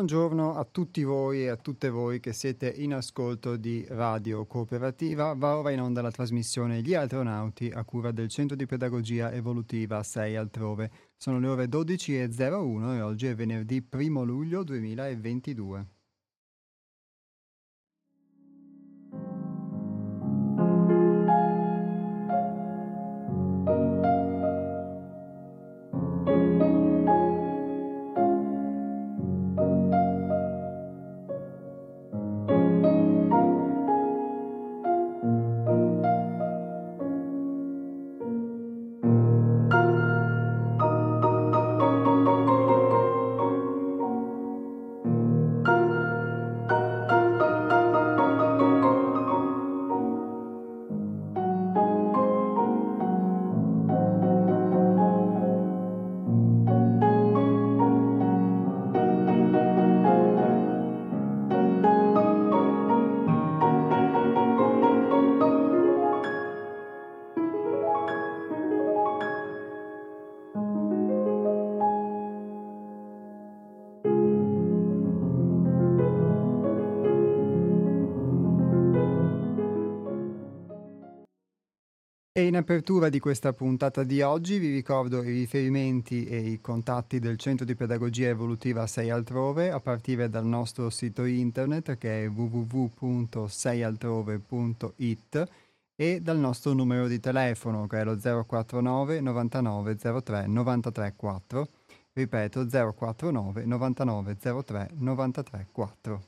Buongiorno a tutti voi e a tutte voi che siete in ascolto di Radio Cooperativa. Va ora in onda la trasmissione Gli Astronauti a cura del Centro di Pedagogia Evolutiva 6 altrove. Sono le ore 12.01 e oggi è venerdì 1 luglio 2022. Apertura di questa puntata di oggi vi ricordo i riferimenti e i contatti del Centro di Pedagogia Evolutiva 6 altrove a partire dal nostro sito internet che è www.seialtrove.it e dal nostro numero di telefono che è lo 049 99 03 93 4. Ripeto 049 99 03 93 4.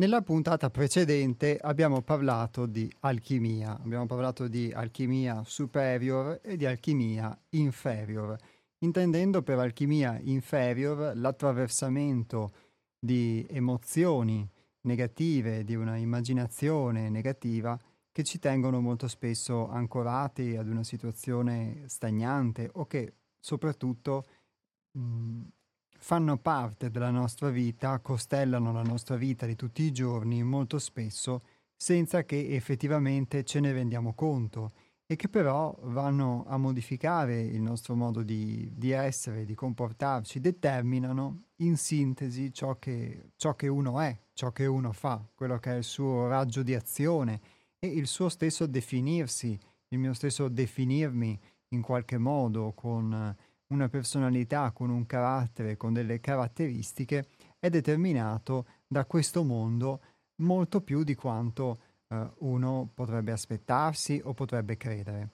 Nella puntata precedente abbiamo parlato di alchimia, abbiamo parlato di alchimia superior e di alchimia inferior, intendendo per alchimia inferior l'attraversamento di emozioni negative, di una immaginazione negativa che ci tengono molto spesso ancorati ad una situazione stagnante o che soprattutto mh, fanno parte della nostra vita, costellano la nostra vita di tutti i giorni molto spesso senza che effettivamente ce ne rendiamo conto e che però vanno a modificare il nostro modo di, di essere, di comportarci, determinano in sintesi ciò che, ciò che uno è, ciò che uno fa, quello che è il suo raggio di azione e il suo stesso definirsi, il mio stesso definirmi in qualche modo con una personalità con un carattere, con delle caratteristiche, è determinato da questo mondo molto più di quanto eh, uno potrebbe aspettarsi o potrebbe credere.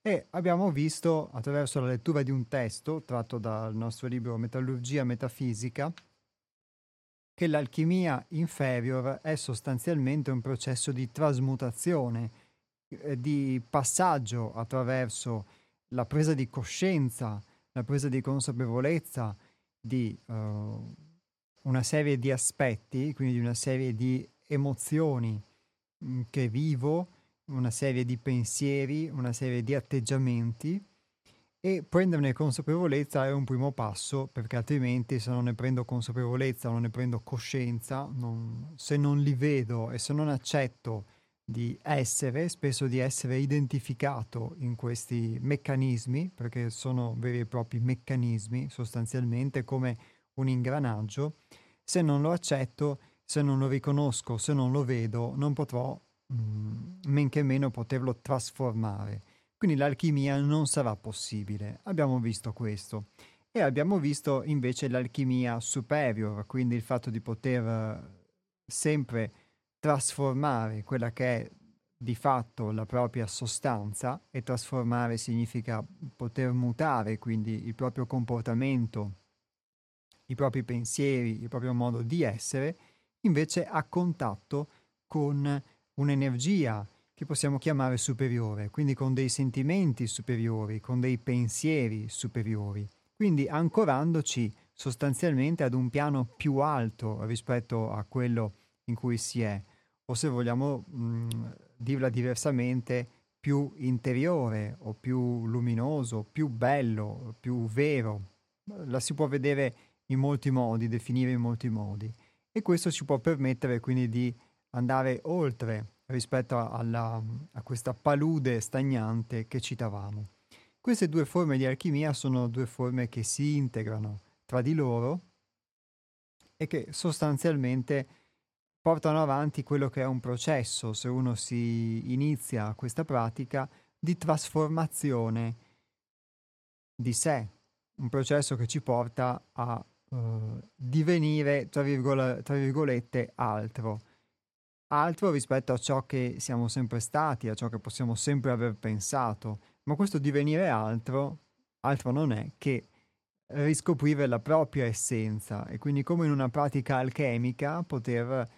E abbiamo visto attraverso la lettura di un testo tratto dal nostro libro Metallurgia Metafisica che l'alchimia inferior è sostanzialmente un processo di trasmutazione, eh, di passaggio attraverso la presa di coscienza la presa di consapevolezza di uh, una serie di aspetti, quindi di una serie di emozioni mm, che vivo, una serie di pensieri, una serie di atteggiamenti e prenderne consapevolezza è un primo passo perché altrimenti se non ne prendo consapevolezza, non ne prendo coscienza, non, se non li vedo e se non accetto di essere, spesso di essere identificato in questi meccanismi, perché sono veri e propri meccanismi sostanzialmente come un ingranaggio, se non lo accetto, se non lo riconosco, se non lo vedo, non potrò mh, mm, men che meno poterlo trasformare. Quindi l'alchimia non sarà possibile. Abbiamo visto questo. E abbiamo visto invece l'alchimia superior, quindi il fatto di poter eh, sempre trasformare quella che è di fatto la propria sostanza e trasformare significa poter mutare quindi il proprio comportamento, i propri pensieri, il proprio modo di essere, invece a contatto con un'energia che possiamo chiamare superiore, quindi con dei sentimenti superiori, con dei pensieri superiori, quindi ancorandoci sostanzialmente ad un piano più alto rispetto a quello in cui si è, o se vogliamo mh, dirla diversamente, più interiore o più luminoso, più bello, più vero. La si può vedere in molti modi, definire in molti modi e questo ci può permettere quindi di andare oltre rispetto alla, a questa palude stagnante che citavamo. Queste due forme di alchimia sono due forme che si integrano tra di loro e che sostanzialmente portano avanti quello che è un processo, se uno si inizia questa pratica, di trasformazione di sé, un processo che ci porta a uh, divenire, tra, virgole, tra virgolette, altro. Altro rispetto a ciò che siamo sempre stati, a ciò che possiamo sempre aver pensato. Ma questo divenire altro, altro non è che riscoprire la propria essenza e quindi come in una pratica alchemica poter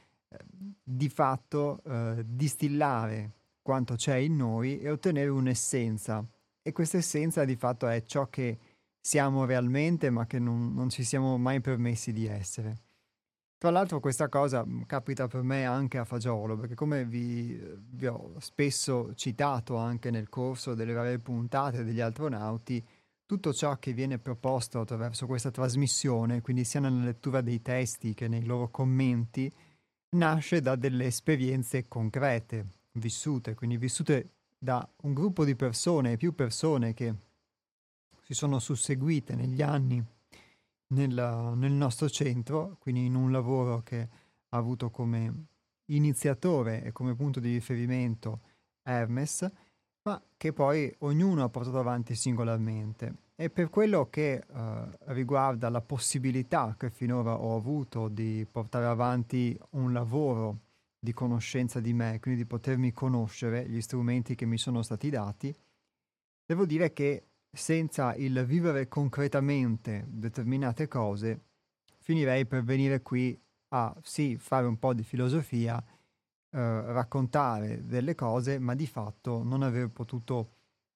di fatto eh, distillare quanto c'è in noi e ottenere un'essenza. E questa essenza di fatto è ciò che siamo realmente ma che non, non ci siamo mai permessi di essere. Tra l'altro questa cosa mm, capita per me anche a Fagiolo, perché come vi, vi, ho spesso citato anche nel corso delle varie puntate degli astronauti, tutto ciò che viene proposto attraverso questa trasmissione, quindi sia nella lettura dei testi che nei loro commenti, nasce da delle esperienze concrete, vissute, quindi vissute da un gruppo di persone, più persone che si sono susseguite negli anni nel, nel nostro centro, quindi in un lavoro che ha avuto come iniziatore e come punto di riferimento Hermes, ma che poi ognuno ha portato avanti singolarmente. E per quello che uh, riguarda la possibilità che finora ho avuto di portare avanti un lavoro di conoscenza di me, quindi di potermi conoscere, gli strumenti che mi sono stati dati, devo dire che senza il vivere concretamente determinate cose, finirei per venire qui a sì fare un po' di filosofia, eh, raccontare delle cose, ma di fatto non aver potuto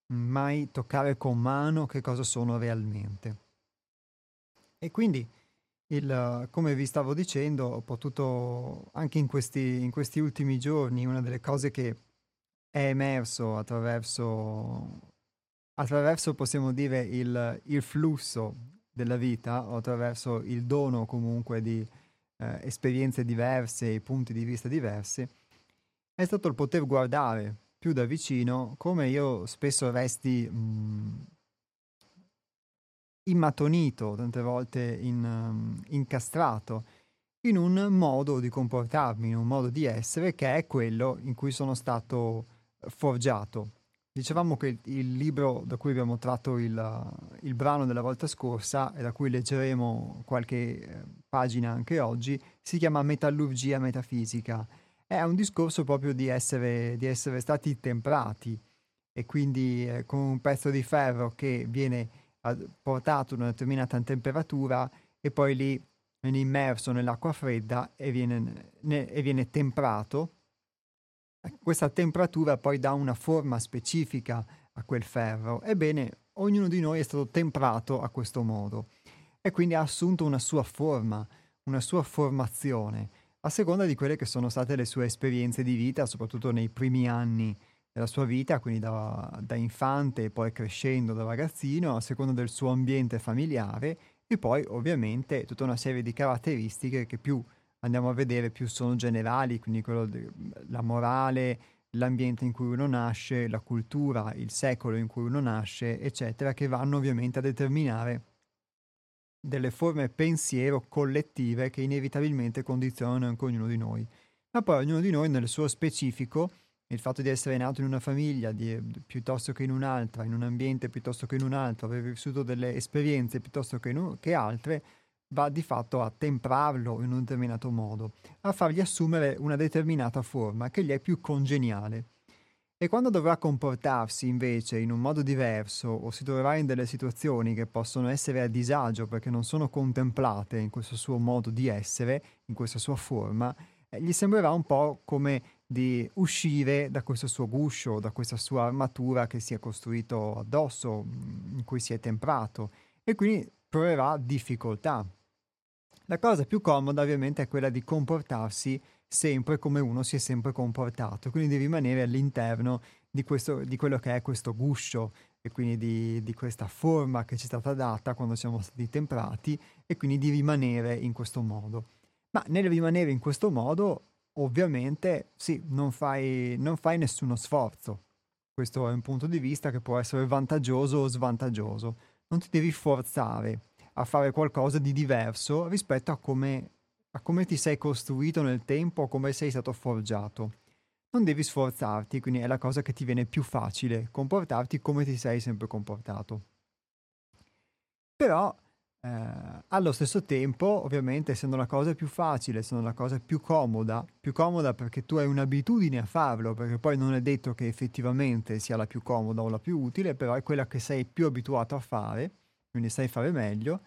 mai toccare con mano che cosa sono realmente. E quindi, il, come vi stavo dicendo, ho potuto anche in questi, in questi ultimi giorni, una delle cose che è emerso attraverso, attraverso possiamo dire, il, il flusso della vita, o attraverso il dono comunque di eh, esperienze diverse e punti di vista diversi, è stato il poter guardare più da vicino come io spesso resti mh, mm, immatonito, tante volte in, um, incastrato in un modo di comportarmi, in un modo di essere che è quello in cui sono stato forgiato. Dicevamo che il, libro da cui abbiamo tratto il, il, brano della volta scorsa e da cui leggeremo qualche eh, pagina anche oggi si chiama Metallurgia Metafisica è un discorso proprio di essere, di essere stati temprati e quindi eh, con un pezzo di ferro che viene portato a una determinata temperatura e poi lì viene immerso nell'acqua fredda e viene, ne, e viene temprato. Questa temperatura poi dà una forma specifica a quel ferro. Ebbene, ognuno di noi è stato temprato a questo modo e quindi ha assunto una sua forma, una sua formazione a seconda di quelle che sono state le sue esperienze di vita, soprattutto nei primi anni della sua vita, quindi da, da infante e poi crescendo da ragazzino, a seconda del suo ambiente familiare e poi ovviamente tutta una serie di caratteristiche che più andiamo a vedere più sono generali, quindi quello de, la morale, l'ambiente in cui uno nasce, la cultura, il secolo in cui uno nasce, eccetera, che vanno ovviamente a determinare delle forme pensiero collettive che inevitabilmente condizionano anche ognuno di noi. Ma poi ognuno di noi nel suo specifico, il fatto di essere nato in una famiglia di, piuttosto che in un'altra, in un ambiente piuttosto che in un altro, aver vissuto delle esperienze piuttosto che, in, che altre, va di fatto a temprarlo in un determinato modo, a fargli assumere una determinata forma che gli è più congeniale. E quando dovrà comportarsi invece in un modo diverso o si troverà in delle situazioni che possono essere a disagio perché non sono contemplate in questo suo modo di essere, in questa sua forma, eh, gli sembrerà un po' come di uscire da questo suo guscio, da questa sua armatura che si è costruito addosso, mm, in cui si è temprato e quindi proverà difficoltà. La cosa più comoda ovviamente è quella di comportarsi sempre come uno si è sempre comportato, quindi di rimanere all'interno di, questo, di quello che è questo guscio e quindi di, di, questa forma che ci è stata data quando siamo stati temprati e quindi di rimanere in questo modo. Ma nel rimanere in questo modo, ovviamente, sì, non fai, non fai nessuno sforzo. Questo è un punto di vista che può essere vantaggioso o svantaggioso. Non ti devi forzare a fare qualcosa di diverso rispetto a come, a come ti sei costruito nel tempo o come sei stato forgiato non devi sforzarti, quindi è la cosa che ti viene più facile, comportarti come ti sei sempre comportato. Però eh, allo stesso tempo, ovviamente, essendo la cosa più facile, essendo la cosa più comoda, più comoda perché tu hai un'abitudine a farlo, perché poi non è detto che effettivamente sia la più comoda o la più utile, però è quella che sei più abituato a fare, quindi sai fare meglio,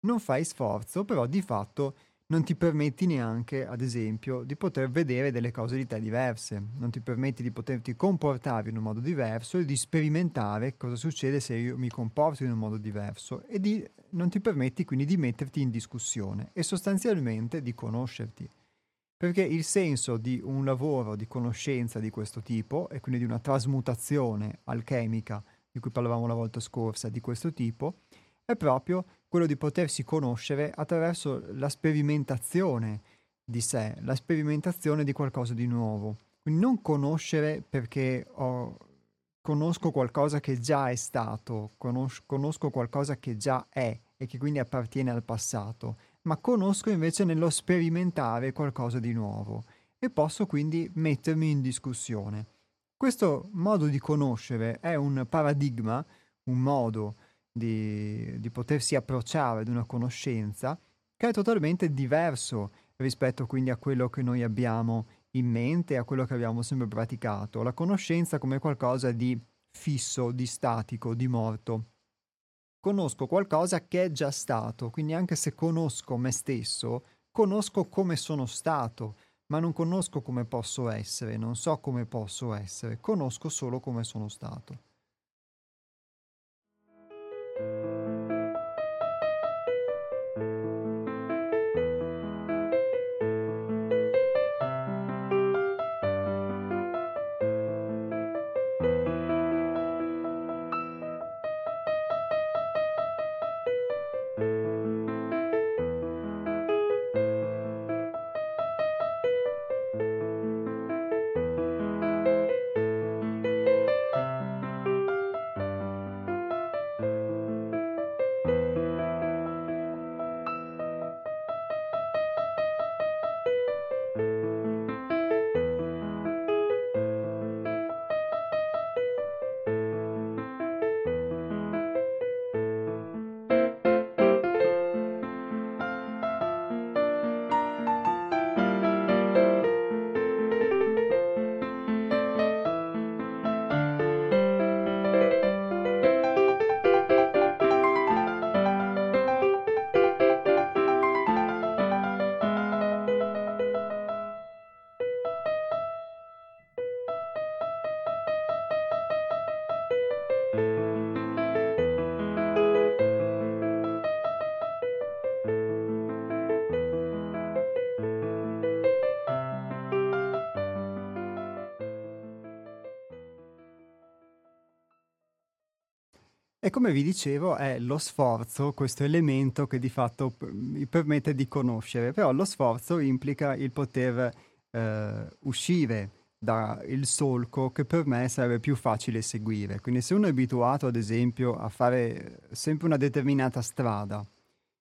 non fai sforzo, però di fatto non ti permetti neanche, ad esempio, di poter vedere delle te diverse, non ti permetti di poterti comportare in un modo diverso e di sperimentare cosa succede se io mi comporto in un modo diverso e di, non ti permetti quindi di metterti in discussione e sostanzialmente di conoscerti. Perché il senso di un lavoro di conoscenza di questo tipo e quindi di una trasmutazione alchemica di cui parlavamo la volta scorsa di questo tipo è proprio quello di potersi conoscere attraverso la sperimentazione di sé, la sperimentazione di qualcosa di nuovo. Quindi non conoscere perché ho, conosco qualcosa che già è stato, conos- conosco qualcosa che già è e che quindi appartiene al passato, ma conosco invece nello sperimentare qualcosa di nuovo e posso quindi mettermi in discussione. Questo modo di conoscere è un paradigma, un modo di, di potersi approcciare ad una conoscenza che è totalmente diverso rispetto quindi a quello che noi abbiamo in mente, a quello che abbiamo sempre praticato. La conoscenza come qualcosa di fisso, di statico, di morto. Conosco qualcosa che è già stato, quindi anche se conosco me stesso, conosco come sono stato, ma non conosco come posso essere, non so come posso essere, conosco solo come sono stato. Thank you. E come vi dicevo è lo sforzo, questo elemento che di fatto mi permette di conoscere, però lo sforzo implica il poter eh, uscire dal solco che per me sarebbe più facile seguire. Quindi se uno è abituato ad esempio a fare sempre una determinata strada,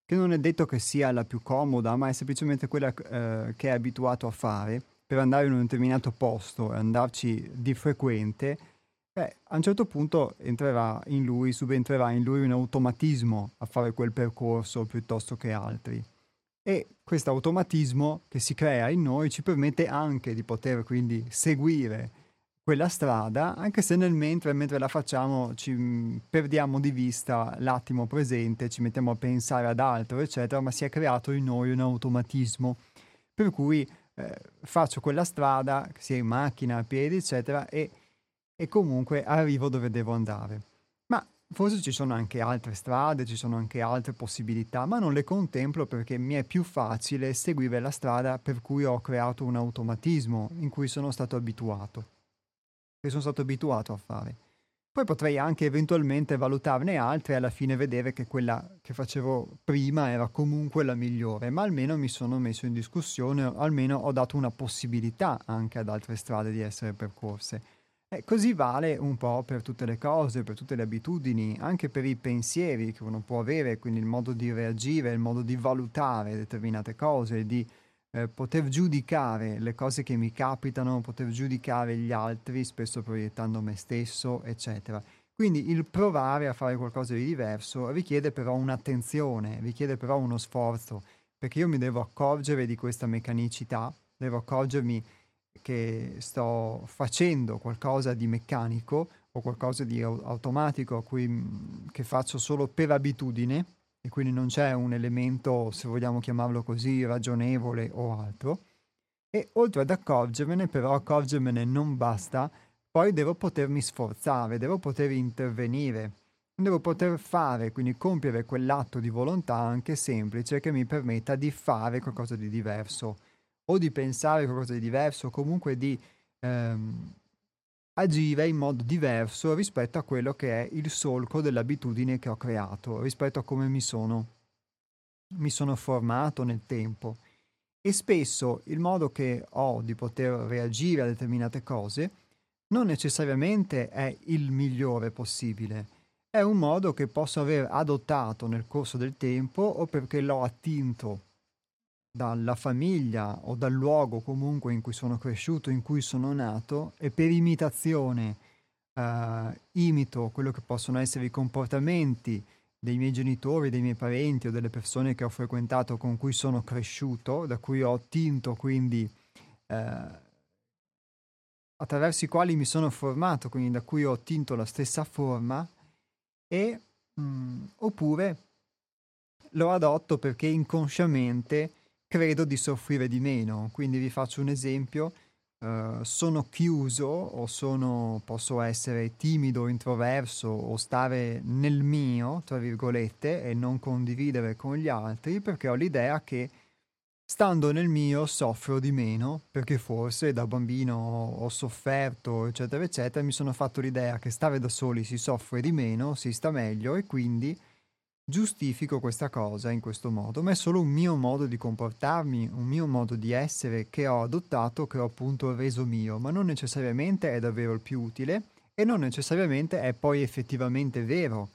che non è detto che sia la più comoda, ma è semplicemente quella eh, che è abituato a fare, per andare in un determinato posto e andarci di frequente, Beh, a un certo punto entrerà in lui, subentrerà in lui un automatismo a fare quel percorso piuttosto che altri. E questo automatismo che si crea in noi ci permette anche di poter quindi seguire quella strada, anche se nel mentre, mentre la facciamo, ci mm, perdiamo di vista l'attimo presente, ci mettiamo a pensare ad altro, eccetera, ma si è creato in noi un automatismo. Per cui eh, faccio quella strada, sia in macchina, a piedi, eccetera, e e comunque arrivo dove devo andare. Ma forse ci sono anche altre strade, ci sono anche altre possibilità, ma non le contemplo perché mi è più facile seguire la strada per cui ho creato un automatismo in cui sono stato abituato, che sono stato abituato a fare. Poi potrei anche eventualmente valutarne altre e alla fine vedere che quella che facevo prima era comunque la migliore, ma almeno mi sono messo in discussione, almeno ho dato una possibilità anche ad altre strade di essere percorse. E così vale un po' per tutte le cose, per tutte le abitudini, anche per i pensieri che uno può avere, quindi il modo di reagire, il modo di valutare determinate cose, di eh, poter giudicare le cose che mi capitano, poter giudicare gli altri, spesso proiettando me stesso, eccetera. Quindi il provare a fare qualcosa di diverso richiede però un'attenzione, richiede però uno sforzo, perché io mi devo accorgere di questa meccanicità, devo accorgermi che sto facendo qualcosa di meccanico o qualcosa di automatico cui, che faccio solo per abitudine e quindi non c'è un elemento, se vogliamo chiamarlo così, ragionevole o altro. E oltre ad accorgermene, però accorgermene non basta, poi devo potermi sforzare, devo poter intervenire, devo poter fare, quindi compiere quell'atto di volontà anche semplice che mi permetta di fare qualcosa di diverso o di pensare qualcosa di diverso, o comunque di ehm, agire in modo diverso rispetto a quello che è il solco dell'abitudine che ho creato, rispetto a come mi sono, mi sono formato nel tempo. E spesso il modo che ho di poter reagire a determinate cose non necessariamente è il migliore possibile. È un modo che posso aver adottato nel corso del tempo o perché l'ho attinto dalla famiglia o dal luogo comunque in cui sono cresciuto, in cui sono nato e per imitazione eh, imito quello che possono essere i comportamenti dei miei genitori, dei miei parenti o delle persone che ho frequentato con cui sono cresciuto, da cui ho tinto quindi eh, attraverso i quali mi sono formato, quindi da cui ho tinto la stessa forma e mh, mm, oppure lo adotto perché inconsciamente credo di soffrire di meno. Quindi vi faccio un esempio. Uh, sono chiuso o sono, posso essere timido, introverso o stare nel mio, tra virgolette, e non condividere con gli altri perché ho l'idea che stando nel mio soffro di meno perché forse da bambino ho sofferto, eccetera, eccetera. Mi sono fatto l'idea che stare da soli si soffre di meno, si sta meglio e quindi giustifico questa cosa in questo modo, ma è solo un mio modo di comportarmi, un mio modo di essere che ho adottato, che ho appunto reso mio, ma non necessariamente è davvero il più utile e non necessariamente è poi effettivamente vero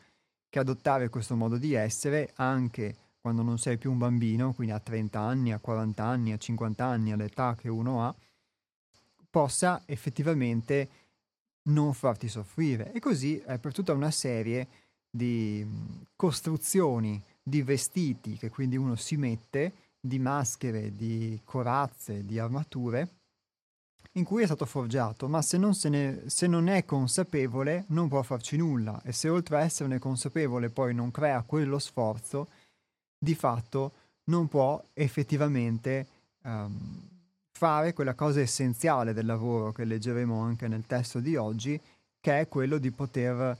che adottare questo modo di essere anche quando non sei più un bambino, quindi a 30 anni, a 40 anni, a 50 anni, all'età che uno ha, possa effettivamente non farti soffrire. E così è per tutta una serie di di costruzioni di vestiti che quindi uno si mette, di maschere, di corazze, di armature, in cui è stato forgiato, ma se non, ne, se non è consapevole non può farci nulla. E se oltre a esserne consapevole poi non crea quello sforzo, di fatto non può effettivamente um, fare quella cosa essenziale del lavoro che leggeremo anche nel testo di oggi, che è quello di poter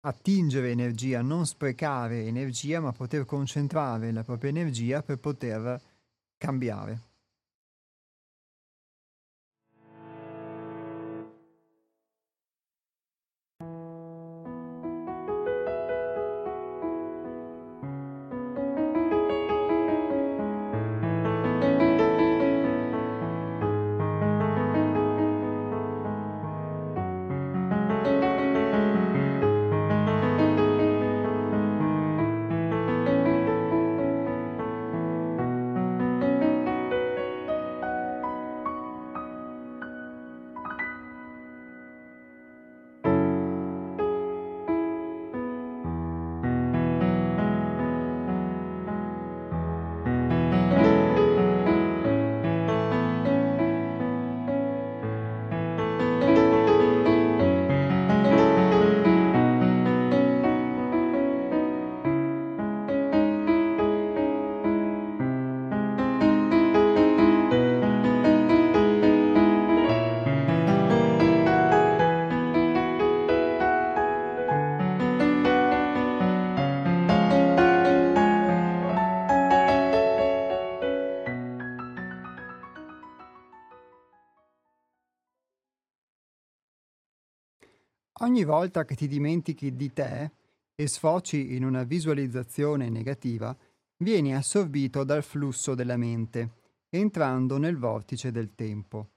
attingere energia, non sprecare energia, ma poter concentrare la propria energia per poter cambiare. Ogni volta che ti dimentichi di te e sfoci in una visualizzazione negativa, vieni assorbito dal flusso della mente, entrando nel vortice del tempo,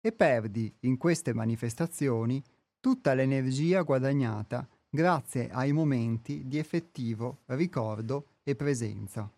e perdi in queste manifestazioni tutta l'energia guadagnata grazie ai momenti di effettivo ricordo e presenza.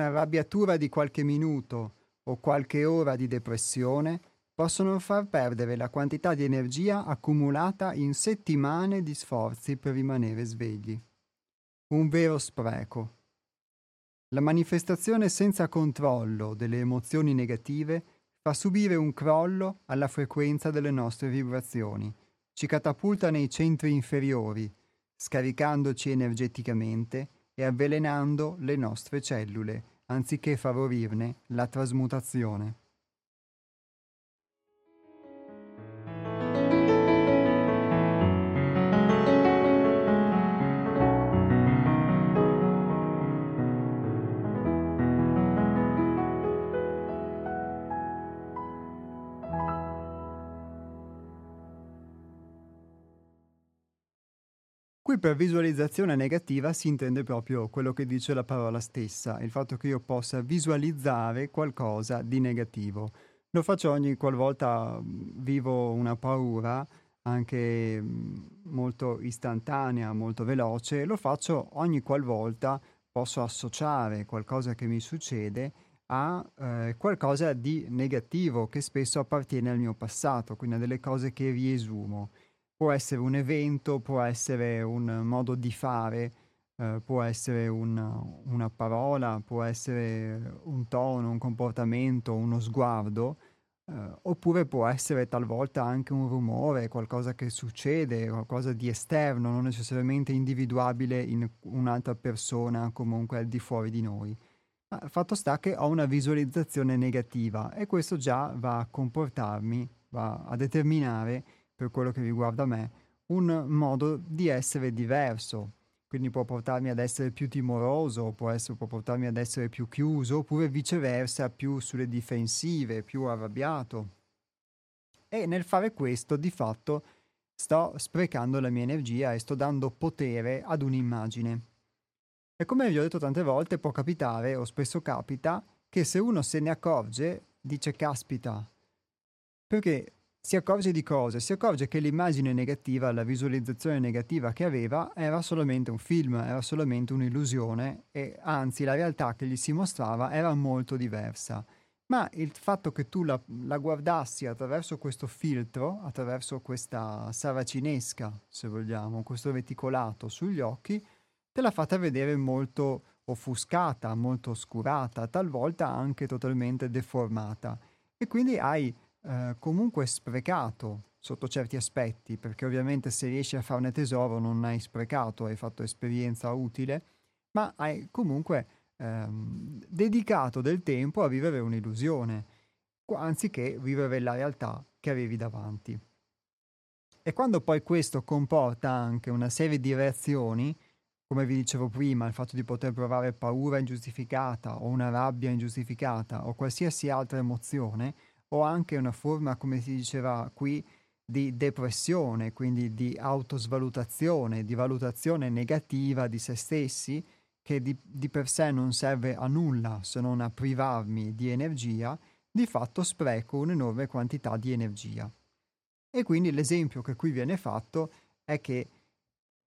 Un'arrabbiatura di qualche minuto o qualche ora di depressione possono far perdere la quantità di energia accumulata in settimane di sforzi per rimanere svegli. Un vero spreco. La manifestazione senza controllo delle emozioni negative fa subire un crollo alla frequenza delle nostre vibrazioni, ci catapulta nei centri inferiori, scaricandoci energeticamente e avvelenando le nostre cellule anziché favorirne la trasmutazione. Qui per visualizzazione negativa si intende proprio quello che dice la parola stessa, il fatto che io possa visualizzare qualcosa di negativo. Lo faccio ogni qualvolta vivo una paura, anche molto istantanea, molto veloce, lo faccio ogni qualvolta posso associare qualcosa che mi succede a eh, qualcosa di negativo che spesso appartiene al mio passato, quindi a delle cose che riesumo può essere un evento, può essere un modo di fare, eh, può essere un, una parola, può essere un tono, un comportamento, uno sguardo, eh, oppure può essere talvolta anche un rumore, qualcosa che succede, qualcosa di esterno, non necessariamente individuabile in un'altra persona, comunque al di fuori di noi. Ma fatto sta che ho una visualizzazione negativa e questo già va a comportarmi, va a determinare per quello che riguarda me, un modo di essere diverso. Quindi può portarmi ad essere più timoroso, può, essere, può portarmi ad essere più chiuso, oppure viceversa più sulle difensive, più arrabbiato. E nel fare questo, di fatto, sto sprecando la mia energia e sto dando potere ad un'immagine. E come vi ho detto tante volte, può capitare, o spesso capita, che se uno se ne accorge, dice caspita, perché si accorge di cosa? Si accorge che l'immagine negativa, la visualizzazione negativa che aveva era solamente un film, era solamente un'illusione e anzi la realtà che gli si mostrava era molto diversa. Ma il fatto che tu la, la guardassi attraverso questo filtro, attraverso questa saracinesca, se vogliamo, questo reticolato sugli occhi, te l'ha fatta vedere molto offuscata, molto oscurata, talvolta anche totalmente deformata. E quindi hai eh, comunque sprecato sotto certi aspetti, perché ovviamente se riesci a farne tesoro non hai sprecato, hai fatto esperienza utile, ma hai comunque ehm, dedicato del tempo a vivere un'illusione, anziché vivere la realtà che avevi davanti. E quando poi questo comporta anche una serie di reazioni, come vi dicevo prima, il fatto di poter provare paura ingiustificata o una rabbia ingiustificata o qualsiasi altra emozione, o anche una forma, come si diceva qui, di depressione, quindi di autosvalutazione, di valutazione negativa di se stessi, che di, di, per sé non serve a nulla se non a privarmi di energia, di fatto spreco un'enorme quantità di energia. E quindi l'esempio che qui viene fatto è che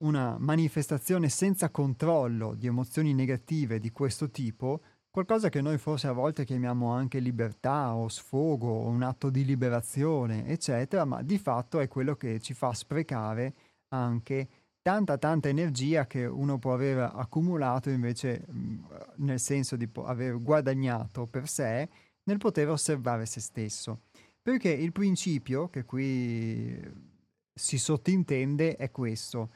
una manifestazione senza controllo di emozioni negative di questo tipo qualcosa che noi forse a volte chiamiamo anche libertà o sfogo o un atto di liberazione, eccetera, ma di fatto è quello che ci fa sprecare anche tanta tanta energia che uno può aver accumulato invece nel senso di aver guadagnato per sé nel poter osservare se stesso. Perché il principio che qui si sottintende è questo,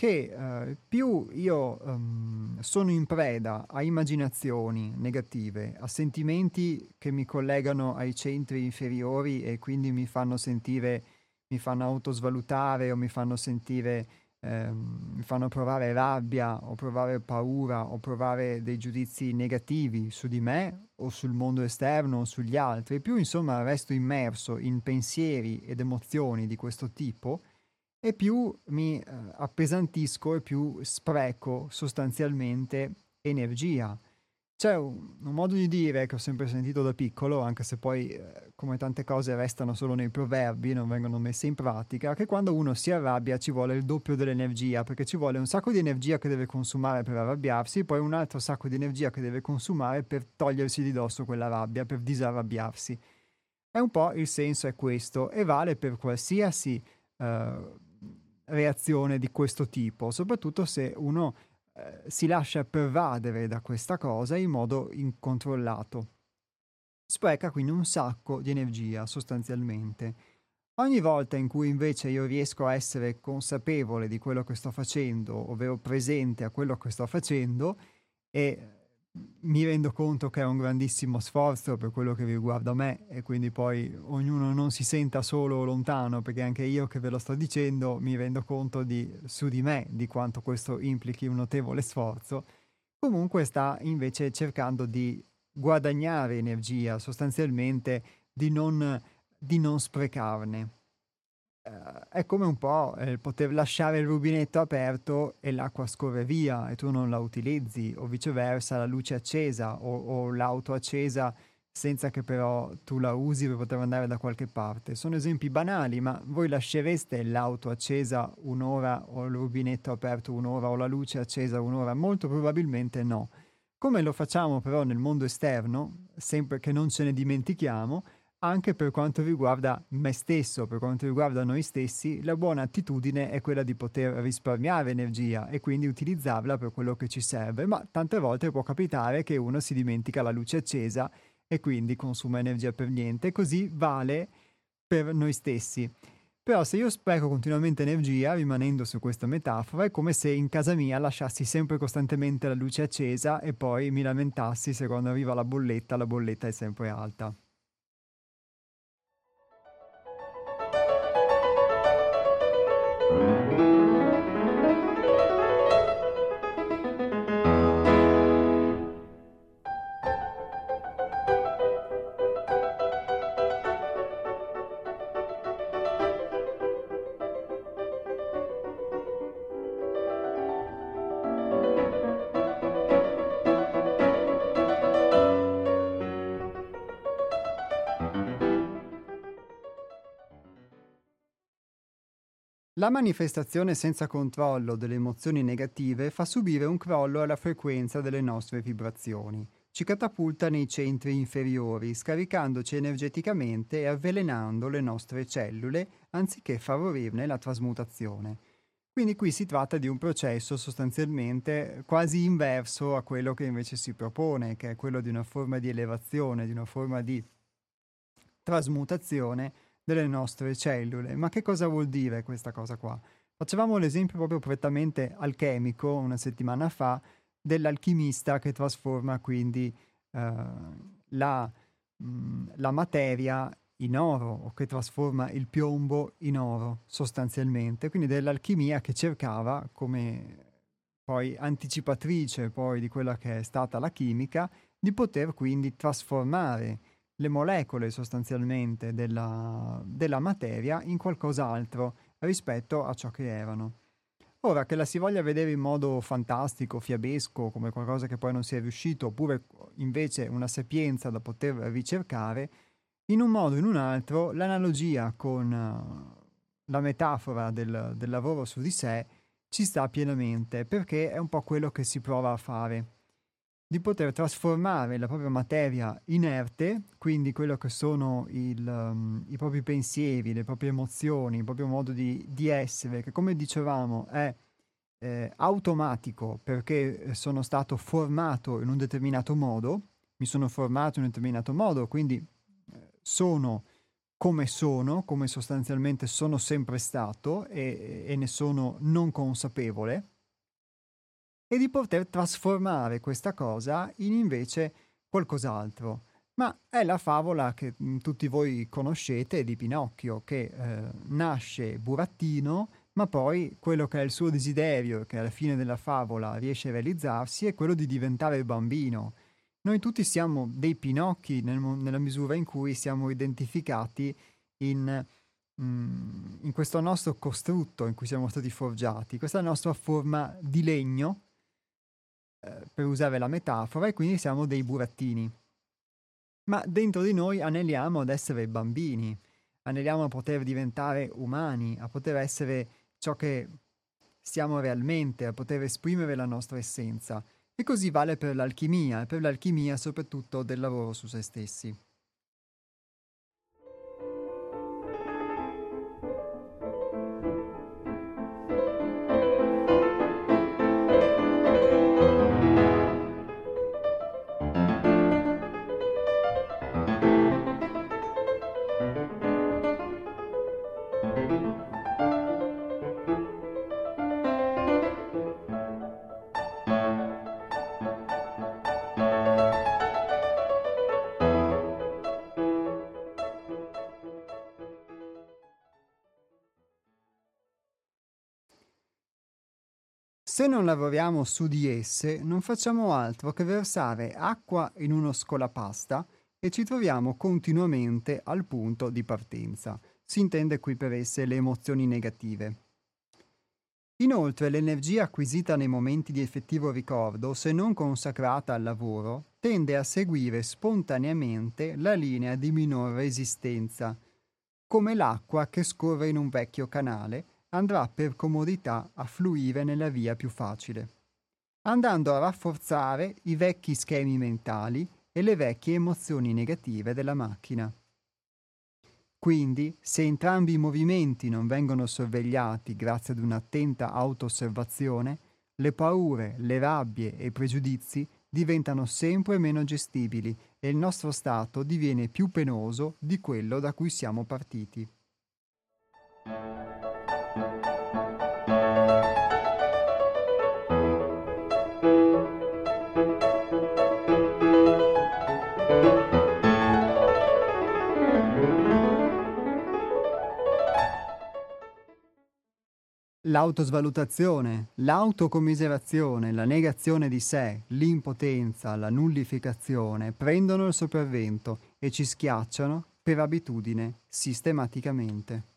che eh, più io um, sono in preda a immaginazioni negative, a sentimenti che mi collegano ai centri inferiori e quindi mi fanno sentire, mi fanno autosvalutare o mi fanno sentire, ehm, mi fanno provare rabbia o provare paura o provare dei giudizi negativi su di me o sul mondo esterno o sugli altri, più insomma resto immerso in pensieri ed emozioni di questo tipo, e più mi eh, appesantisco e più spreco sostanzialmente energia. C'è un, un, modo di dire che ho sempre sentito da piccolo, anche se poi eh, come tante cose restano solo nei proverbi, non vengono messe in pratica, che quando uno si arrabbia ci vuole il doppio dell'energia, perché ci vuole un sacco di energia che deve consumare per arrabbiarsi, poi un altro sacco di energia che deve consumare per togliersi di dosso quella rabbia, per disarrabbiarsi. E un po' il senso è questo e vale per qualsiasi... Uh, reazione di questo tipo, soprattutto se uno eh, si lascia pervadere da questa cosa in modo incontrollato. Spreca quindi un sacco di energia sostanzialmente. Ogni volta in cui invece io riesco a essere consapevole di quello che sto facendo, ovvero presente a quello che sto facendo e mi rendo conto che è un grandissimo sforzo per quello che riguarda me e quindi poi ognuno non si senta solo lontano perché anche io che ve lo sto dicendo mi rendo conto di, su di me di quanto questo implichi un notevole sforzo. Comunque sta invece cercando di guadagnare energia, sostanzialmente di non, di non sprecarne eh, è come un po' eh, poter lasciare il rubinetto aperto e l'acqua scorre via e tu non la utilizzi, o viceversa la luce accesa o, o l'auto accesa senza che però tu la usi per poter andare da qualche parte. Sono esempi banali, ma voi lascereste l'auto accesa un'ora o il rubinetto aperto un'ora o la luce accesa un'ora? Molto probabilmente no. Come lo facciamo però nel mondo esterno, sempre che non ce ne dimentichiamo, anche per quanto riguarda me stesso, per quanto riguarda noi stessi, la buona attitudine è quella di poter risparmiare energia e quindi utilizzarla per quello che ci serve, ma tante volte può capitare che uno si dimentica la luce accesa e quindi consuma energia per niente, così vale per noi stessi. Però se io spreco continuamente energia, rimanendo su questa metafora, è come se in casa mia lasciassi sempre costantemente la luce accesa e poi mi lamentassi se quando arriva la bolletta, la bolletta è sempre alta. La manifestazione senza controllo delle emozioni negative fa subire un crollo alla frequenza delle nostre vibrazioni. Ci catapulta nei centri inferiori, scaricandoci energeticamente e avvelenando le nostre cellule anziché favorirne la trasmutazione. Quindi qui si tratta di un processo sostanzialmente quasi inverso a quello che invece si propone, che è quello di una forma di elevazione, di una forma di trasmutazione delle nostre cellule. Ma che cosa vuol dire questa cosa qua? Facevamo l'esempio proprio prettamente alchemico una settimana fa dell'alchimista che trasforma quindi eh, la, mh, mm, la materia in oro o che trasforma il piombo in oro sostanzialmente, quindi dell'alchimia che cercava come poi anticipatrice poi di quella che è stata la chimica, di poter quindi trasformare le molecole sostanzialmente della, della materia in qualcos'altro rispetto a ciò che erano. Ora, che la si voglia vedere in modo fantastico, fiabesco, come qualcosa che poi non si è riuscito, oppure invece una sapienza da poter ricercare, in un modo o in un altro l'analogia con la metafora del, del lavoro su di sé ci sta pienamente, perché è un po' quello che si prova a fare di poter trasformare la propria materia inerte, quindi quello che sono il, um, i propri pensieri, le proprie emozioni, il proprio modo di, di essere, che come dicevamo è eh, automatico perché sono stato formato in un determinato modo, mi sono formato in un determinato modo, quindi eh, sono come sono, come sostanzialmente sono sempre stato e, e ne sono non consapevole, e di poter trasformare questa cosa in invece qualcos'altro. Ma è la favola che mh, tutti voi conoscete di Pinocchio, che eh, nasce burattino, ma poi quello che è il suo desiderio, che alla fine della favola riesce a realizzarsi, è quello di diventare bambino. Noi tutti siamo dei Pinocchi nel, nella misura in cui siamo identificati in, mm, in, questo nostro costrutto in cui siamo stati forgiati, questa nostra forma di legno, eh, per usare la metafora, e quindi siamo dei burattini. Ma dentro di noi aneliamo ad essere bambini, aneliamo a poter diventare umani, a poter essere ciò che siamo realmente, a poter esprimere la nostra essenza. E così vale per l'alchimia e per l'alchimia soprattutto del lavoro su se stessi. Se non lavoriamo su di esse, non facciamo altro che versare acqua in uno scolapasta e ci troviamo continuamente al punto di partenza. Si intende qui per esse le emozioni negative. Inoltre l'energia acquisita nei momenti di effettivo ricordo, se non consacrata al lavoro, tende a seguire spontaneamente la linea di minor resistenza, come l'acqua che scorre in un vecchio canale andrà per comodità a fluire nella via più facile, andando a rafforzare i vecchi schemi mentali e le vecchie emozioni negative della macchina. Quindi, se entrambi i movimenti non vengono sorvegliati grazie ad un'attenta auto-osservazione, le paure, le rabbie e i pregiudizi diventano sempre meno gestibili e il nostro stato diviene più penoso di quello da cui siamo partiti. L'autosvalutazione, l'autocommiserazione, la negazione di sé, l'impotenza, la nullificazione prendono il sopravvento e ci schiacciano per abitudine sistematicamente.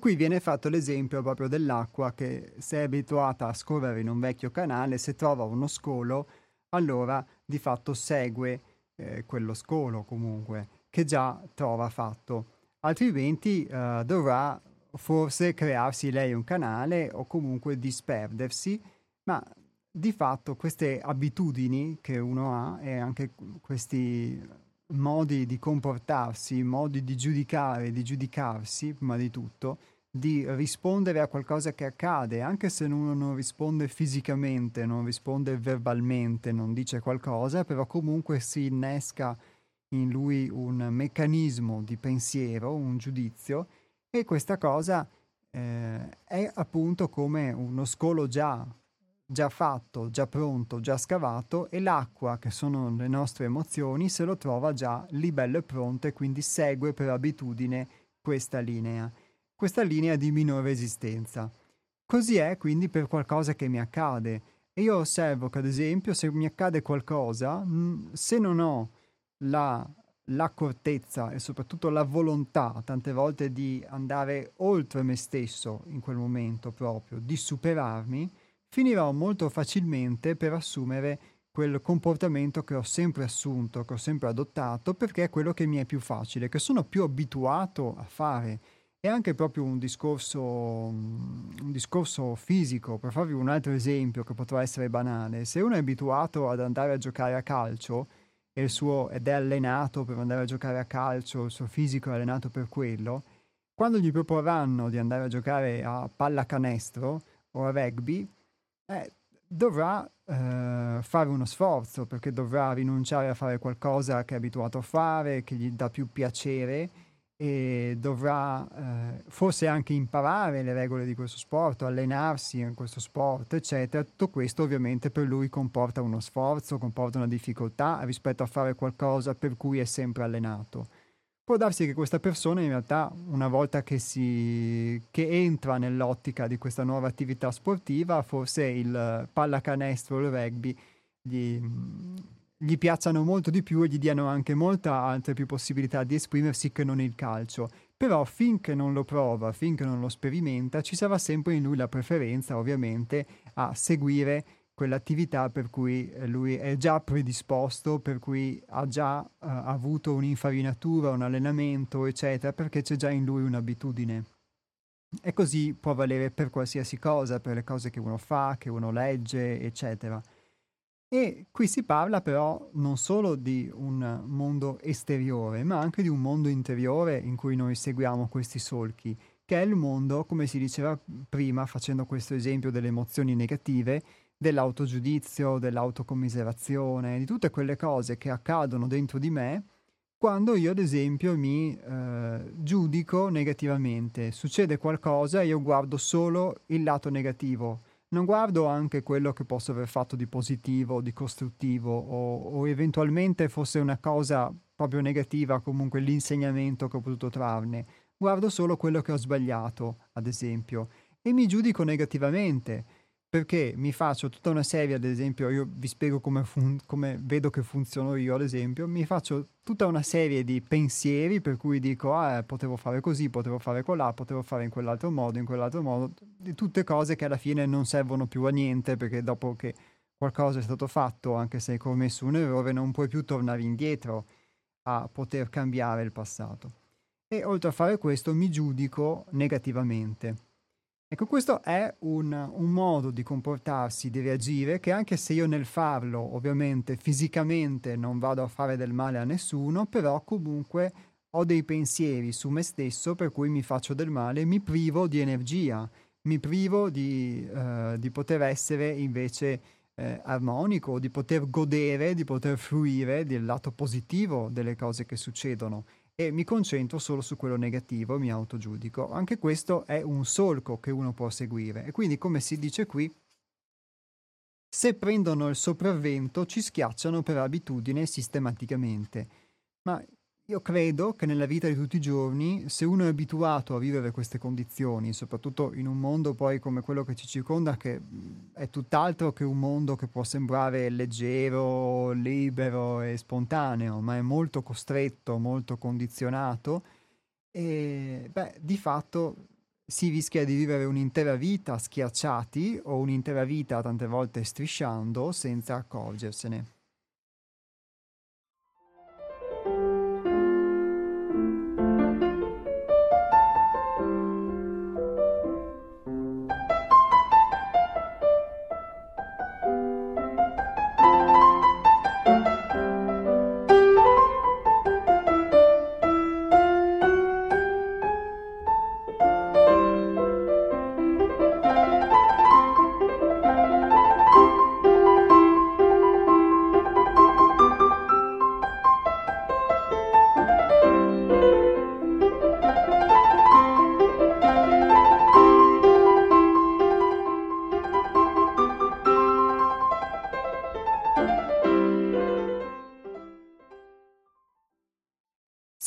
Qui viene fatto l'esempio proprio dell'acqua che se è abituata a scorrere in un vecchio canale, se trova uno scolo, allora di fatto segue eh, quello scolo comunque, che già trova fatto. Altrimenti eh, dovrà forse crearsi lei un canale o comunque disperdersi, ma di fatto queste abitudini che uno ha e anche questi modi di comportarsi, modi di giudicare, di giudicarsi, prima di tutto, di rispondere a qualcosa che accade, anche se uno non risponde fisicamente, non risponde verbalmente, non dice qualcosa, però comunque si innesca in lui un meccanismo di pensiero, un giudizio, e questa cosa eh, è appunto come uno scolo già già fatto, già pronto, già scavato e l'acqua, che sono le nostre emozioni, se lo trova già lì bello e pronto e quindi segue per abitudine questa linea, questa linea di minore resistenza. Così è quindi per qualcosa che mi accade. E io osservo che ad esempio se mi accade qualcosa, se non ho la, l'accortezza e soprattutto la volontà tante volte di andare oltre me stesso in quel momento proprio, di superarmi, finirò molto facilmente per assumere quel comportamento che ho sempre assunto, che ho sempre adottato, perché è quello che mi è più facile, che sono più abituato a fare è anche proprio un discorso, un discorso fisico. Per farvi un altro esempio che potrà essere banale, se uno è abituato ad andare a giocare a calcio suo, ed è allenato per andare a giocare a calcio, il suo fisico è allenato per quello, quando gli proporranno di andare a giocare a pallacanestro o a rugby, eh, dovrà eh, fare uno sforzo perché dovrà rinunciare a fare qualcosa che è abituato a fare, che gli dà più piacere e dovrà eh, forse anche imparare le regole di questo sport, allenarsi in questo sport, eccetera. Tutto questo ovviamente per lui comporta uno sforzo, comporta una difficoltà rispetto a fare qualcosa per cui è sempre allenato. Può darsi che questa persona in realtà, una volta che, si, che entra nell'ottica di questa nuova attività sportiva, forse il pallacanestro il rugby gli, gli piacciono molto di più e gli diano anche molte altre più possibilità di esprimersi che non il calcio. Però finché non lo prova, finché non lo sperimenta, ci sarà sempre in lui la preferenza, ovviamente, a seguire quell'attività per cui eh, lui è già predisposto, per cui ha già uh, avuto un'infarinatura, un allenamento, eccetera, perché c'è già in lui un'abitudine. E così può valere per qualsiasi cosa, per le cose che uno fa, che uno legge, eccetera. E qui si parla però non solo di un mondo esteriore, ma anche di un mondo interiore in cui noi seguiamo questi solchi, che è il mondo, come si diceva prima, facendo questo esempio delle emozioni negative, dell'autogiudizio, dell'autocommiserazione, di tutte quelle cose che accadono dentro di me quando io ad esempio mi eh, giudico negativamente. Succede qualcosa e io guardo solo il lato negativo non guardo anche quello che posso aver fatto di positivo, di costruttivo o, o eventualmente fosse una cosa proprio negativa, comunque l'insegnamento che ho potuto trarne. Guardo solo quello che ho sbagliato, ad esempio, e mi giudico negativamente perché mi faccio tutta una serie, ad esempio, io vi spiego come, fun- come, vedo che funziono io, ad esempio, mi faccio tutta una serie di pensieri per cui dico, ah, potevo fare così, potevo fare colà, potevo fare in quell'altro modo, in quell'altro modo, di tutte cose che alla fine non servono più a niente perché dopo che qualcosa è stato fatto, anche se hai commesso un errore, non puoi più tornare indietro a poter cambiare il passato. E oltre a fare questo mi giudico negativamente Ecco, questo è un, un, modo di comportarsi, di reagire, che anche se io nel farlo, ovviamente fisicamente non vado a fare del male a nessuno, però comunque ho dei pensieri su me stesso per cui mi faccio del male, mi privo di energia, mi privo di, uh, di poter essere invece eh, armonico, di poter godere, di poter fruire del lato positivo delle cose che succedono e mi concentro solo su quello negativo, mi autogiudico. Anche questo è un solco che uno può seguire e quindi come si dice qui, se prendono il sopravvento ci schiacciano per abitudine sistematicamente. Ma io credo che nella vita di tutti i giorni, se uno è abituato a vivere queste condizioni, soprattutto in un mondo poi come quello che ci circonda, che è tutt'altro che un mondo che può sembrare leggero, libero e spontaneo, ma è molto costretto, molto condizionato, e beh, di fatto si rischia di vivere un'intera vita schiacciati o un'intera vita tante volte strisciando senza accorgersene.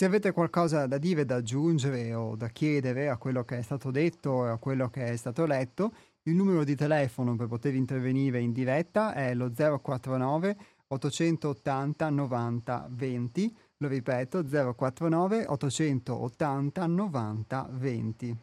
Se avete qualcosa da dire, da aggiungere o da chiedere a quello che è stato detto o a quello che è stato letto, il numero di telefono per poter intervenire in diretta è lo 049 880 90 20. Lo ripeto, 049 880 90 20.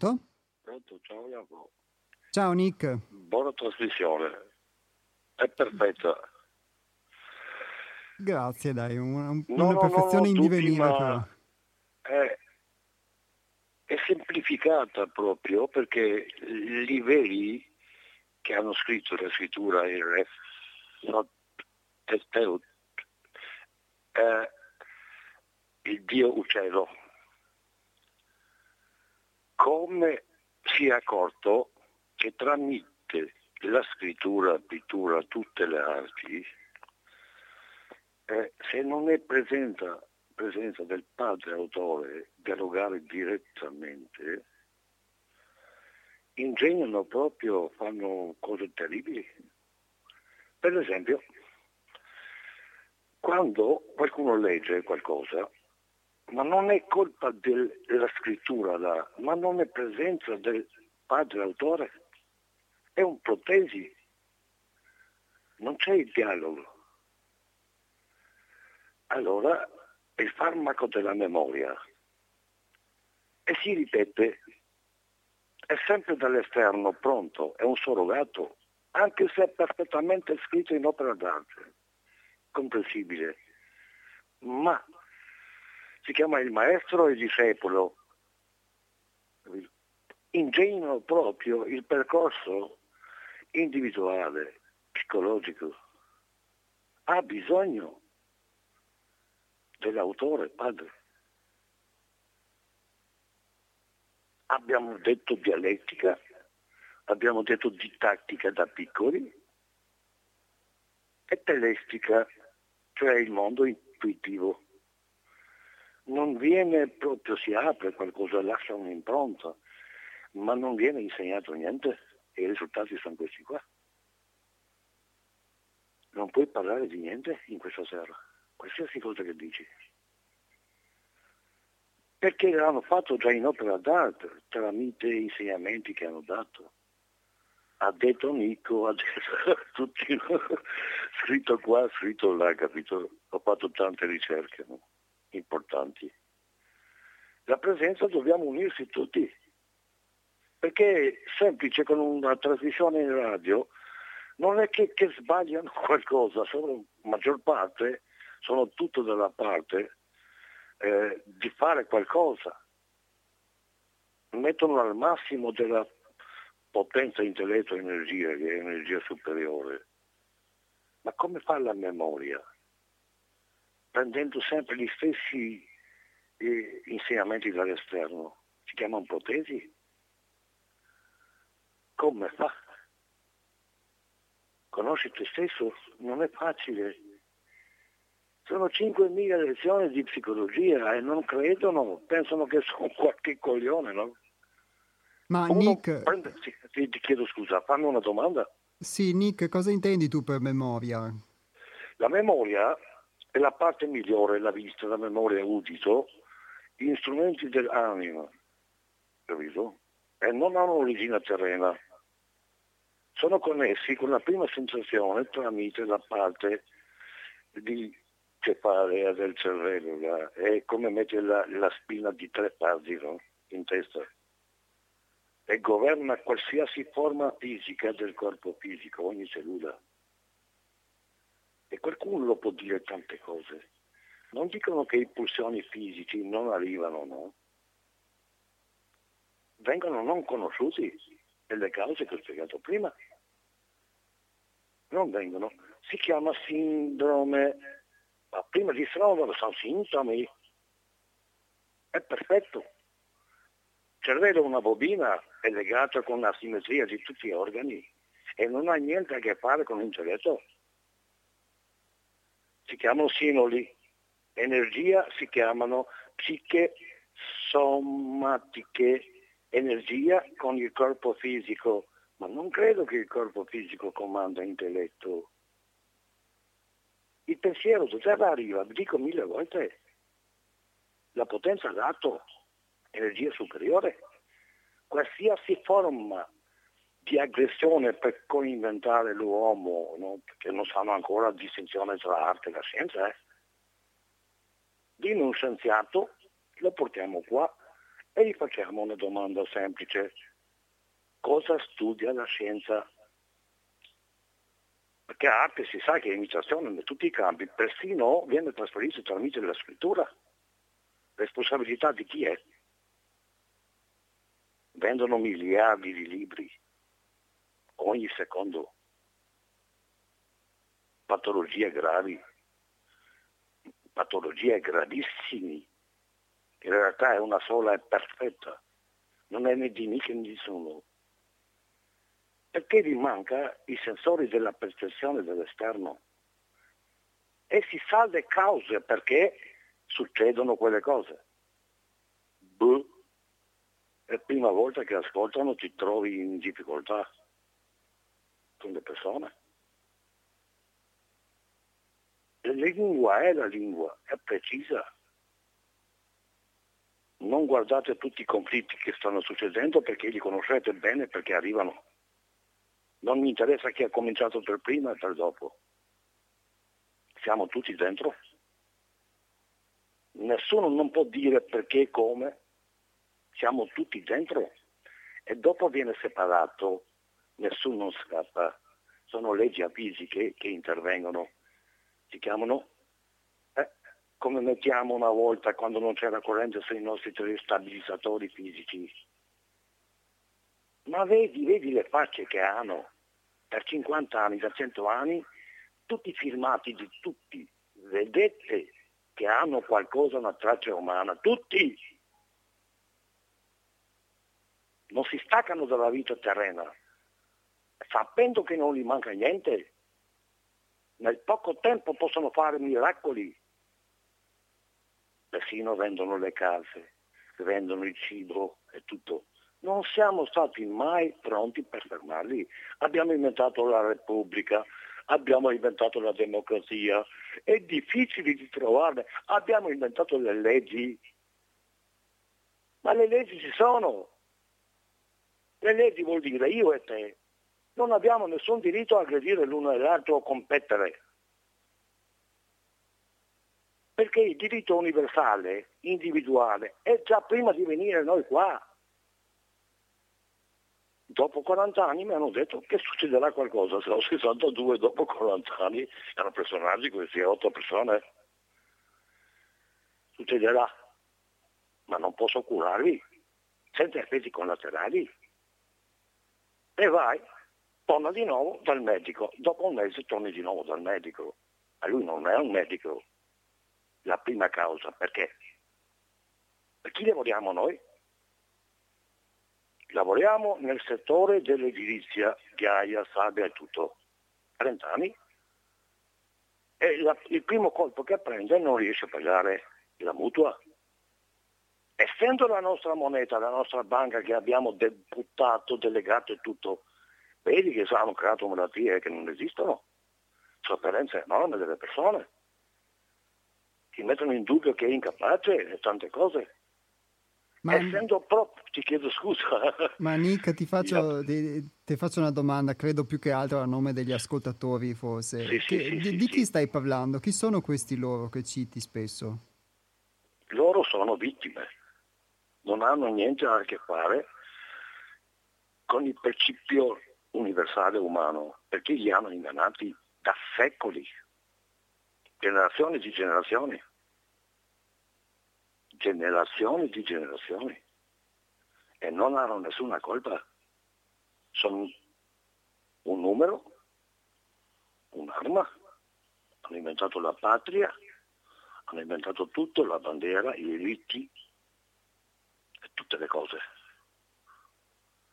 Pronto? Pronto, ciao Jacopo. Ciao Nick. Buona trasmissione. È perfetta. Grazie, dai, un, un, No, una no, perfezione no, in tutti, divenire però. È, è semplificata proprio perché i livelli che hanno scritto la scrittura il Re Testeut è il Dio uccello. Come si è accorto che tramite la scrittura, la pittura, tutte le arti, eh, se non è presenza, presenza del padre autore dialogare direttamente, ingegnano proprio, fanno cose terribili. Per esempio, quando qualcuno legge qualcosa, ma non è colpa del- della scrittura, là, ma non è presenza del padre autore, è un protesi, non c'è il dialogo. Allora è il farmaco della memoria. E si ripete, è sempre dall'esterno pronto, è un surrogato, anche se è perfettamente scritto in opera d'arte, comprensibile, ma si chiama il maestro e il discepolo, ingegnano proprio il percorso individuale, psicologico, ha bisogno dell'autore, padre. Abbiamo detto dialettica, abbiamo detto didattica da piccoli e telestica, cioè il mondo intuitivo. Non viene proprio, si apre qualcosa, lascia un'impronta, ma non viene insegnato niente e i risultati sono questi qua. Non puoi parlare di niente in questa sera, qualsiasi cosa che dici. Perché l'hanno fatto già in opera d'arte, tramite insegnamenti che hanno dato. Ha detto Nico, ha detto tutti, scritto qua, scritto là, capito? Ho fatto tante ricerche no? Importanti. La presenza dobbiamo unirsi tutti, perché semplice con una trasmissione in radio non è che, che sbagliano qualcosa, sono maggior parte, sono tutto dalla parte eh, di fare qualcosa. Mettono al massimo della potenza, intelletto, energia, che è energia superiore. Ma come fa la memoria? Prendendo sempre gli stessi eh, insegnamenti dall'esterno. Si chiamano protesi? Come fa? Conosci te stesso? Non è facile. Sono 5.000 lezioni di psicologia e non credono, pensano che sono qualche coglione, no? Ma Uno Nick, prende- sì, ti, ti chiedo scusa, fanno una domanda. sì, Nick, cosa intendi tu per memoria? La memoria è la parte migliore, la vista, la memoria, udito, gli strumenti dell'anima, capito? E non hanno origine terrena. Sono connessi con la prima sensazione tramite la parte di cefalea del cervello, là. è come mettere la, la spina di tre parti no? in testa e governa qualsiasi forma fisica del corpo fisico, ogni cellula. Qualcuno può dire tante cose. Non dicono che i pulsioni fisici non arrivano, no? Vengono non conosciuti per le cause che ho spiegato prima. Non vengono. Si chiama sindrome. Ma prima di sindrome sono sintomi. È perfetto. Il cervello una bobina, è legato con la simmetria di tutti gli organi e non ha niente a che fare con l'intelletto si chiamano sinoli, energia si chiamano psiche somatiche, energia con il corpo fisico, ma non credo che il corpo fisico comanda intelletto. Il pensiero dove arriva? Dico mille volte, la potenza dato, energia superiore, qualsiasi forma di aggressione per coinventare l'uomo, no? perché non sanno ancora la distinzione tra arte e la scienza. Eh? Dimmi un scienziato, lo portiamo qua E gli facciamo una domanda semplice. Cosa studia la scienza? Perché arte si sa che è imitazione in tutti i campi, persino viene trasferito tramite la scrittura. Responsabilità di chi è? Vendono miliardi di libri ogni secondo. Patologie gravi, patologie gravissime. In realtà è una sola e perfetta, non è né di mica né di nessuno. Perché vi manca i sensori della percezione dell'esterno. E si sa le cause perché succedono quelle cose. Buh. È la prima volta che ascoltano ti trovi in difficoltà con le persone. La lingua è la lingua, è precisa. Non guardate tutti i conflitti che stanno succedendo perché li conoscete bene perché arrivano. Non mi interessa chi ha cominciato per prima e per dopo. Siamo tutti dentro. Nessuno non può dire perché e come. Siamo tutti dentro. E dopo viene separato. Nessuno scappa. Sono leggi fisiche che intervengono. Si chiamano eh, come mettiamo una volta quando non c'era corrente sui nostri stabilizzatori fisici ma vedi, vedi le facce che hanno per 50 anni, per 100 anni, tutti firmati di tutti, vedete che hanno qualcosa, una traccia umana, tutti. Non si staccano dalla vita terrena, sapendo che non gli manca niente. Nel poco tempo possono fare miracoli. Persino vendono le case, vendono il cibo e tutto non siamo stati mai pronti per fermarli. Abbiamo inventato la Repubblica, abbiamo inventato la democrazia, è difficile di trovarle, abbiamo inventato le leggi, ma le leggi ci sono. Le leggi vuol dire io e te. Non abbiamo nessun diritto a aggredire l'uno e l'altro o competere. Perché il diritto universale, individuale, è già prima di venire noi qua dopo 40 anni mi hanno detto che succederà qualcosa, se ho 62 dopo 40 anni, erano personaggi questi, 8 persone, succederà, ma non posso curarvi senza effetti collaterali. E vai, torna di nuovo dal medico, dopo un mese torni di nuovo dal medico, ma lui non è un medico, la prima causa, perché? Per chi lavoriamo noi? Lavoriamo nel settore dell'edilizia, ghiaia, sabbia e tutto. 30 anni. E la, il primo colpo che prende non riesce a pagare la mutua. Essendo la nostra moneta, la nostra banca che abbiamo deputato, delegato e tutto, vedi che hanno creato malattie che non esistono, sofferenze enormi delle persone, ti mettono in dubbio che è incapace e tante cose. Ma... Essendo proprio, ti chiedo scusa. Ma Nick, ti faccio, ti, ti faccio, una domanda, credo più che altro a nome degli ascoltatori forse. Sì, che, sì, di, sì, di chi stai parlando? Chi sono questi loro che citi spesso? Loro sono vittime, non hanno niente a che fare con il principio universale umano, perché li hanno ingannati da secoli, generazioni di generazioni generazioni di generazioni e non hanno nessuna colpa. Sono un numero, un'arma, hanno inventato la patria, hanno inventato tutto, la bandiera, i diritti e tutte le cose.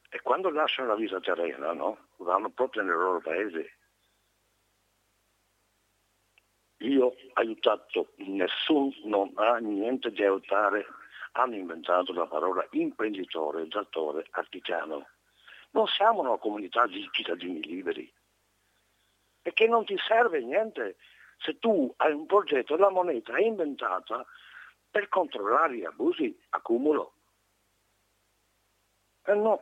E quando lasciano la vita terrena, no? vanno proprio nel loro paese io ho aiutato, nessuno non ha niente di aiutare, hanno inventato la parola imprenditore, datore, artigiano. Non siamo una comunità di cittadini liberi, perché non ti serve niente se tu hai un progetto, la moneta è inventata per controllare gli abusi, accumulo. E no,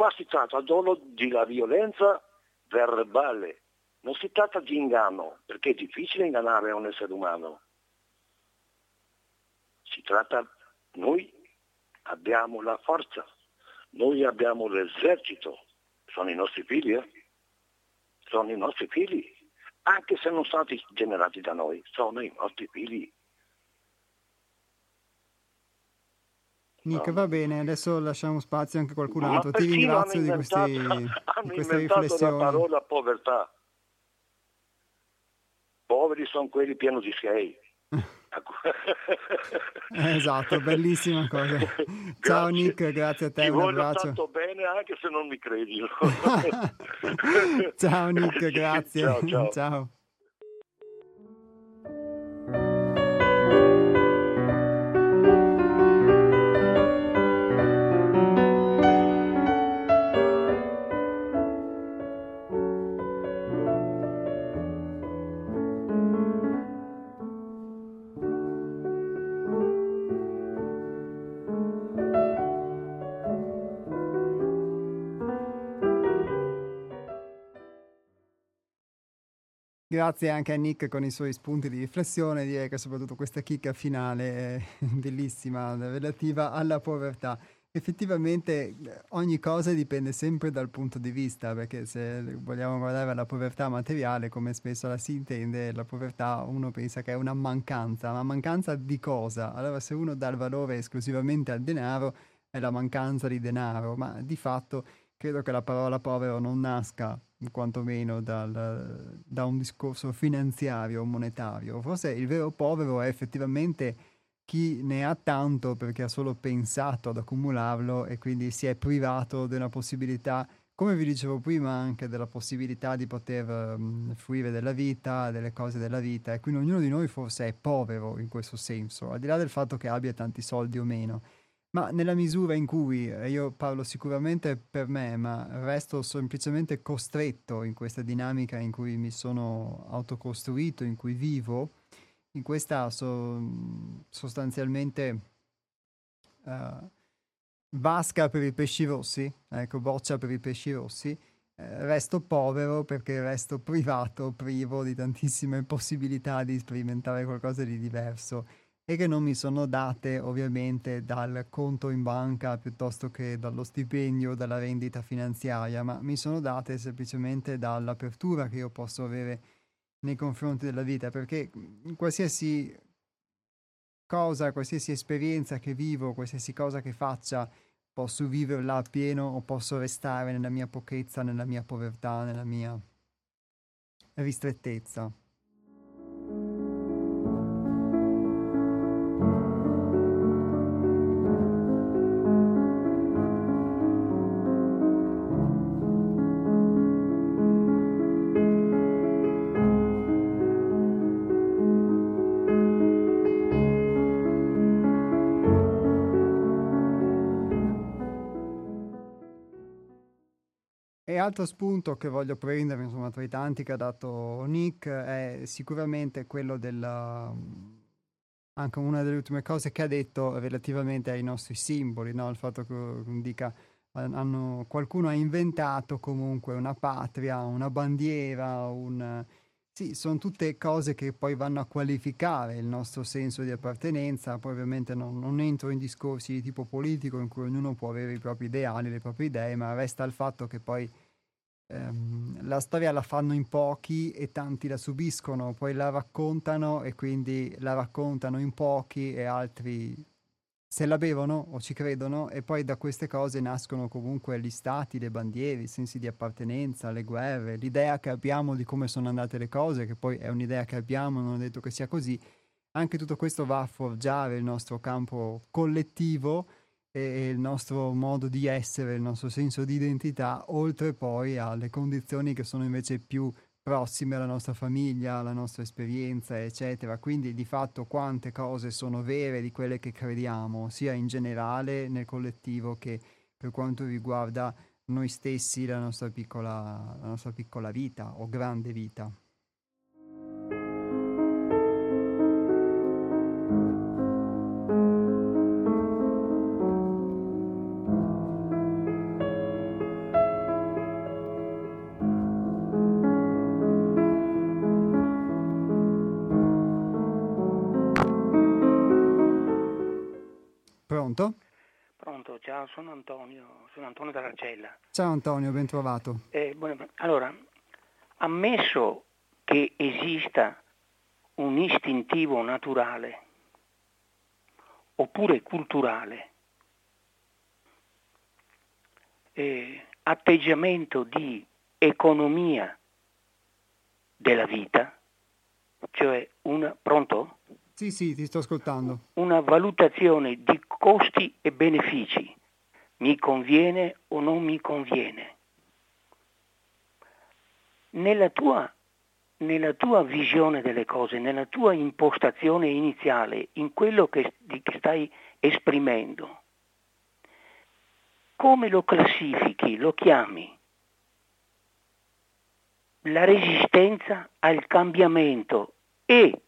qua si tratta solo di la violenza verbale non si tratta di inganno, perché è difficile ingannare un essere umano. Si tratta, noi abbiamo la forza, noi abbiamo l'esercito, sono i nostri figli, eh? sono i nostri figli, anche se non sono stati generati da noi, sono i nostri figli. Nick, no. va bene, adesso lasciamo spazio anche a qualcun altro. Ti ringrazio di, questi, di queste riflessioni. la parola povertà. Poveri sono quelli pieni di sei. esatto, bellissima cosa. Ciao Nick, grazie a te, Ti un abbraccio. tanto bene anche se non mi credi. ciao Nick, grazie. Ciao, ciao. ciao. Grazie anche a Nick con i suoi spunti di riflessione, direi che soprattutto questa chicca finale è bellissima relativa alla povertà. Effettivamente eh, ogni cosa dipende sempre dal punto di vista, perché se vogliamo guardare alla povertà materiale, come spesso la si intende, la povertà uno pensa che è una mancanza, ma mancanza di cosa? Allora se uno dà il valore esclusivamente al denaro, è la mancanza di denaro, ma di fatto credo che la parola povero non nasca quantomeno dal, da un discorso finanziario o monetario. Forse il vero povero è effettivamente chi ne ha tanto perché ha solo pensato ad accumularlo e quindi si è privato una possibilità, come vi dicevo prima, anche della possibilità di poter um, fruire della vita, delle cose della vita e quindi ognuno di noi forse è povero in questo senso, al di là del fatto che abbia tanti soldi o meno. Ma nella misura in cui io parlo sicuramente per me, ma resto semplicemente costretto in questa dinamica in cui mi sono autocostruito, in cui vivo, in questa so, sostanzialmente uh, vasca per i pesci rossi, ecco, boccia per i pesci rossi, eh, resto povero perché resto privato, privo di tantissime possibilità di sperimentare qualcosa di diverso e che non mi sono date ovviamente dal conto in banca piuttosto che dallo stipendio, dalla rendita finanziaria, ma mi sono date semplicemente dall'apertura che io posso avere nei confronti della vita, perché qualsiasi cosa, qualsiasi esperienza che vivo, qualsiasi cosa che faccia, posso viverla a pieno o posso restare nella mia pochezza, nella mia povertà, nella mia ristrettezza. Altro spunto che voglio prendere, insomma, tra i tanti che ha dato Nick, è sicuramente quello del... anche una delle ultime cose che ha detto relativamente ai nostri simboli, no? il fatto che dica hanno, qualcuno ha inventato comunque una patria, una bandiera, un... Sì, sono tutte cose che poi vanno a qualificare il nostro senso di appartenenza, poi ovviamente non, non, entro in discorsi di tipo politico in cui ognuno può avere i propri ideali, le proprie idee, ma resta il fatto che poi ehm, la storia la fanno in pochi e tanti la subiscono, poi la raccontano e quindi la raccontano in pochi e altri se la bevono o ci credono e poi da queste cose nascono comunque gli stati, le bandiere, i sensi di appartenenza, le guerre, l'idea che abbiamo di come sono andate le cose, che poi è un'idea che abbiamo, non è detto che sia così. Anche tutto questo va a forgiare il nostro campo collettivo e il nostro modo di essere, il nostro senso di identità, oltre poi alle condizioni che sono invece più prossime alla nostra famiglia, alla nostra esperienza, eccetera. Quindi di fatto quante cose sono vere di quelle che crediamo, sia in generale nel collettivo che per quanto riguarda noi stessi, la nostra piccola, la nostra piccola vita o grande vita. Sono Antonio, sono Antonio D'Argella. Ciao Antonio, ben trovato. Eh, allora, ammesso che esista un istintivo naturale oppure culturale, eh, atteggiamento di economia della vita, cioè una, pronto? Sì, sì, ti sto ascoltando. Una valutazione di costi e benefici. Mi conviene o non mi conviene? Nella tua, nella tua visione delle cose, nella tua impostazione iniziale, in quello che, che stai esprimendo, come lo classifichi, lo chiami? La resistenza al cambiamento e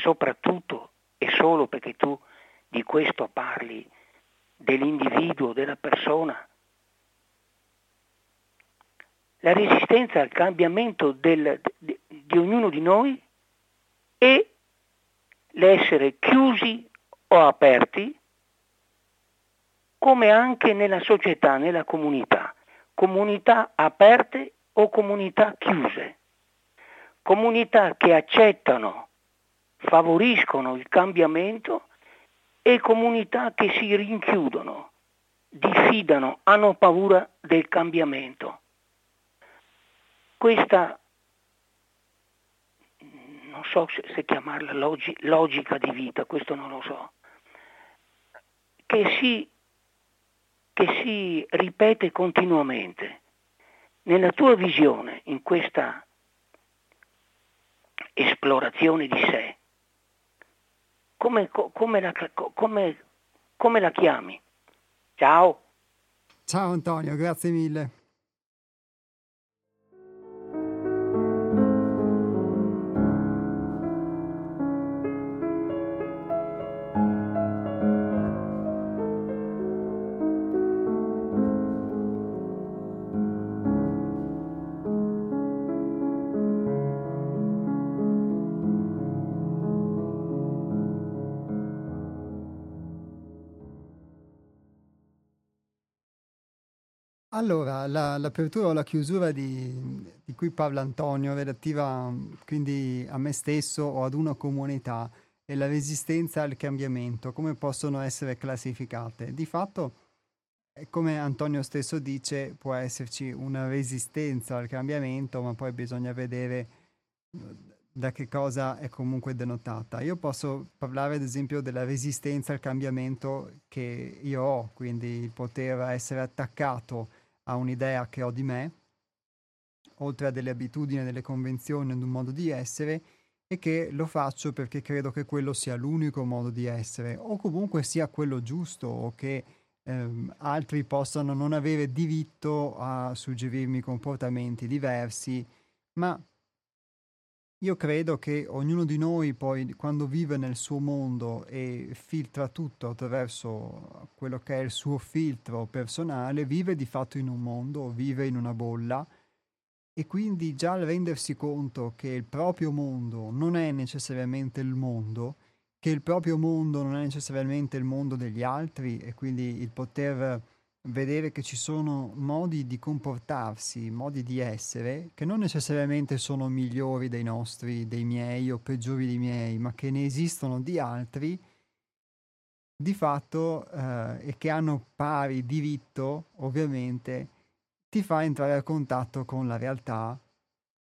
soprattutto e solo perché tu di questo parli, dell'individuo, della persona. La resistenza al cambiamento del, di, di ognuno di noi e l'essere chiusi o aperti, come anche nella società, nella comunità, comunità aperte o comunità chiuse, comunità che accettano favoriscono il cambiamento e comunità che si rinchiudono, diffidano, hanno paura del cambiamento. Questa, non so se chiamarla logi, logica di vita, questo non lo so, che si, che si ripete continuamente. Nella tua visione, in questa esplorazione di sé, come, come, la, come, come la chiami? Ciao. Ciao Antonio, grazie mille. Allora, la, l'apertura o la chiusura di, di, cui parla Antonio, relativa quindi a me stesso o ad una comunità e la resistenza al cambiamento, come possono essere classificate? Di fatto, come Antonio stesso dice, può esserci una resistenza al cambiamento, ma poi bisogna vedere da che cosa è comunque denotata. Io posso parlare ad esempio della resistenza al cambiamento che io ho, quindi il poter essere attaccato a un'idea che ho di me, oltre a delle abitudini, delle convenzioni, ad un modo di essere, e che lo faccio perché credo che quello sia l'unico modo di essere, o comunque sia quello giusto, o che ehm, altri possano non avere diritto a suggerirmi comportamenti diversi, ma io credo che ognuno di noi poi quando vive nel suo mondo e filtra tutto attraverso quello che è il suo filtro personale, vive di fatto in un mondo, vive in una bolla. E quindi già al rendersi conto che il proprio mondo non è necessariamente il mondo, che il proprio mondo non è necessariamente il mondo degli altri e quindi il poter vedere che ci sono modi di comportarsi, modi di essere, che non necessariamente sono migliori dei nostri, dei miei o peggiori dei miei, ma che ne esistono di altri, di fatto, eh, e che hanno pari diritto, ovviamente, ti fa entrare a contatto con la realtà.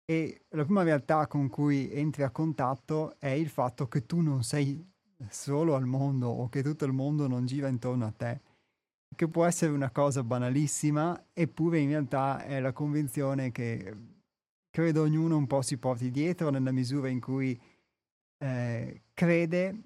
E la prima realtà con cui entri a contatto è il fatto che tu non sei solo al mondo o che tutto il mondo non gira intorno a te che può essere una cosa banalissima, eppure in realtà è la convinzione che credo ognuno un po' si porti dietro nella misura in cui eh, crede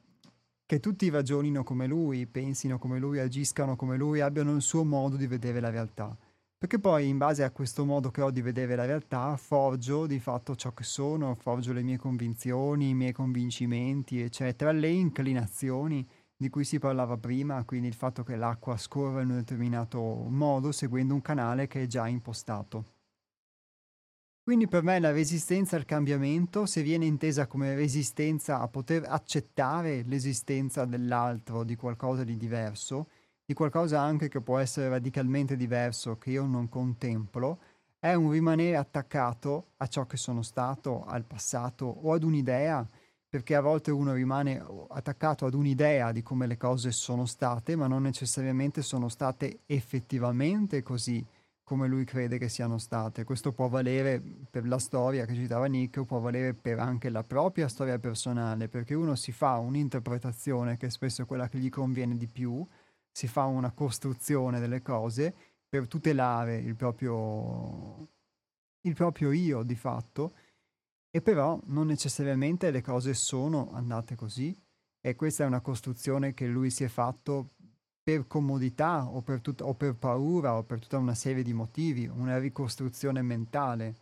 che tutti ragionino come lui, pensino come lui, agiscano come lui, abbiano il suo modo di vedere la realtà. Perché poi in base a questo modo che ho di vedere la realtà forgio di fatto ciò che sono, forgio le mie convinzioni, i miei convincimenti, eccetera, le inclinazioni di cui si parlava prima, quindi il fatto che l'acqua scorra in un determinato modo seguendo un canale che è già impostato. Quindi per me la resistenza al cambiamento, se viene intesa come resistenza a poter accettare l'esistenza dell'altro, di qualcosa di diverso, di qualcosa anche che può essere radicalmente diverso, che io non contemplo, è un rimanere attaccato a ciò che sono stato, al passato o ad un'idea, perché a volte uno rimane attaccato ad un'idea di come le cose sono state, ma non necessariamente sono state effettivamente così come lui crede che siano state. Questo può valere per la storia che citava Nick, può valere per anche la propria storia personale, perché uno si fa un'interpretazione che spesso è quella che gli conviene di più, si fa una costruzione delle cose per tutelare il proprio, il proprio io di fatto, e però non necessariamente le cose sono andate così e questa è una costruzione che lui si è fatto per comodità o per, tut- o per paura o per tutta una serie di motivi, una ricostruzione mentale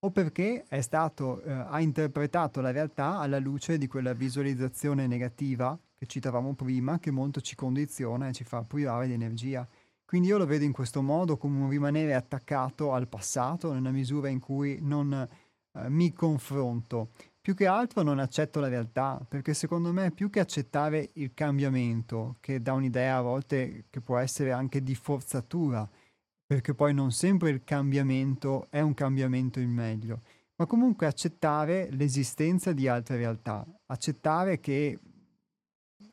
o perché è stato, eh, ha interpretato la realtà alla luce di quella visualizzazione negativa che citavamo prima, che molto ci condiziona e ci fa privare di energia. Quindi io lo vedo in questo modo come un rimanere attaccato al passato nella misura in cui non eh, mi confronto. Più che altro non accetto la realtà, perché secondo me più che accettare il cambiamento, che dà un'idea a volte che può essere anche di forzatura, perché poi non sempre il cambiamento è un cambiamento in meglio, ma comunque accettare l'esistenza di altre realtà, accettare che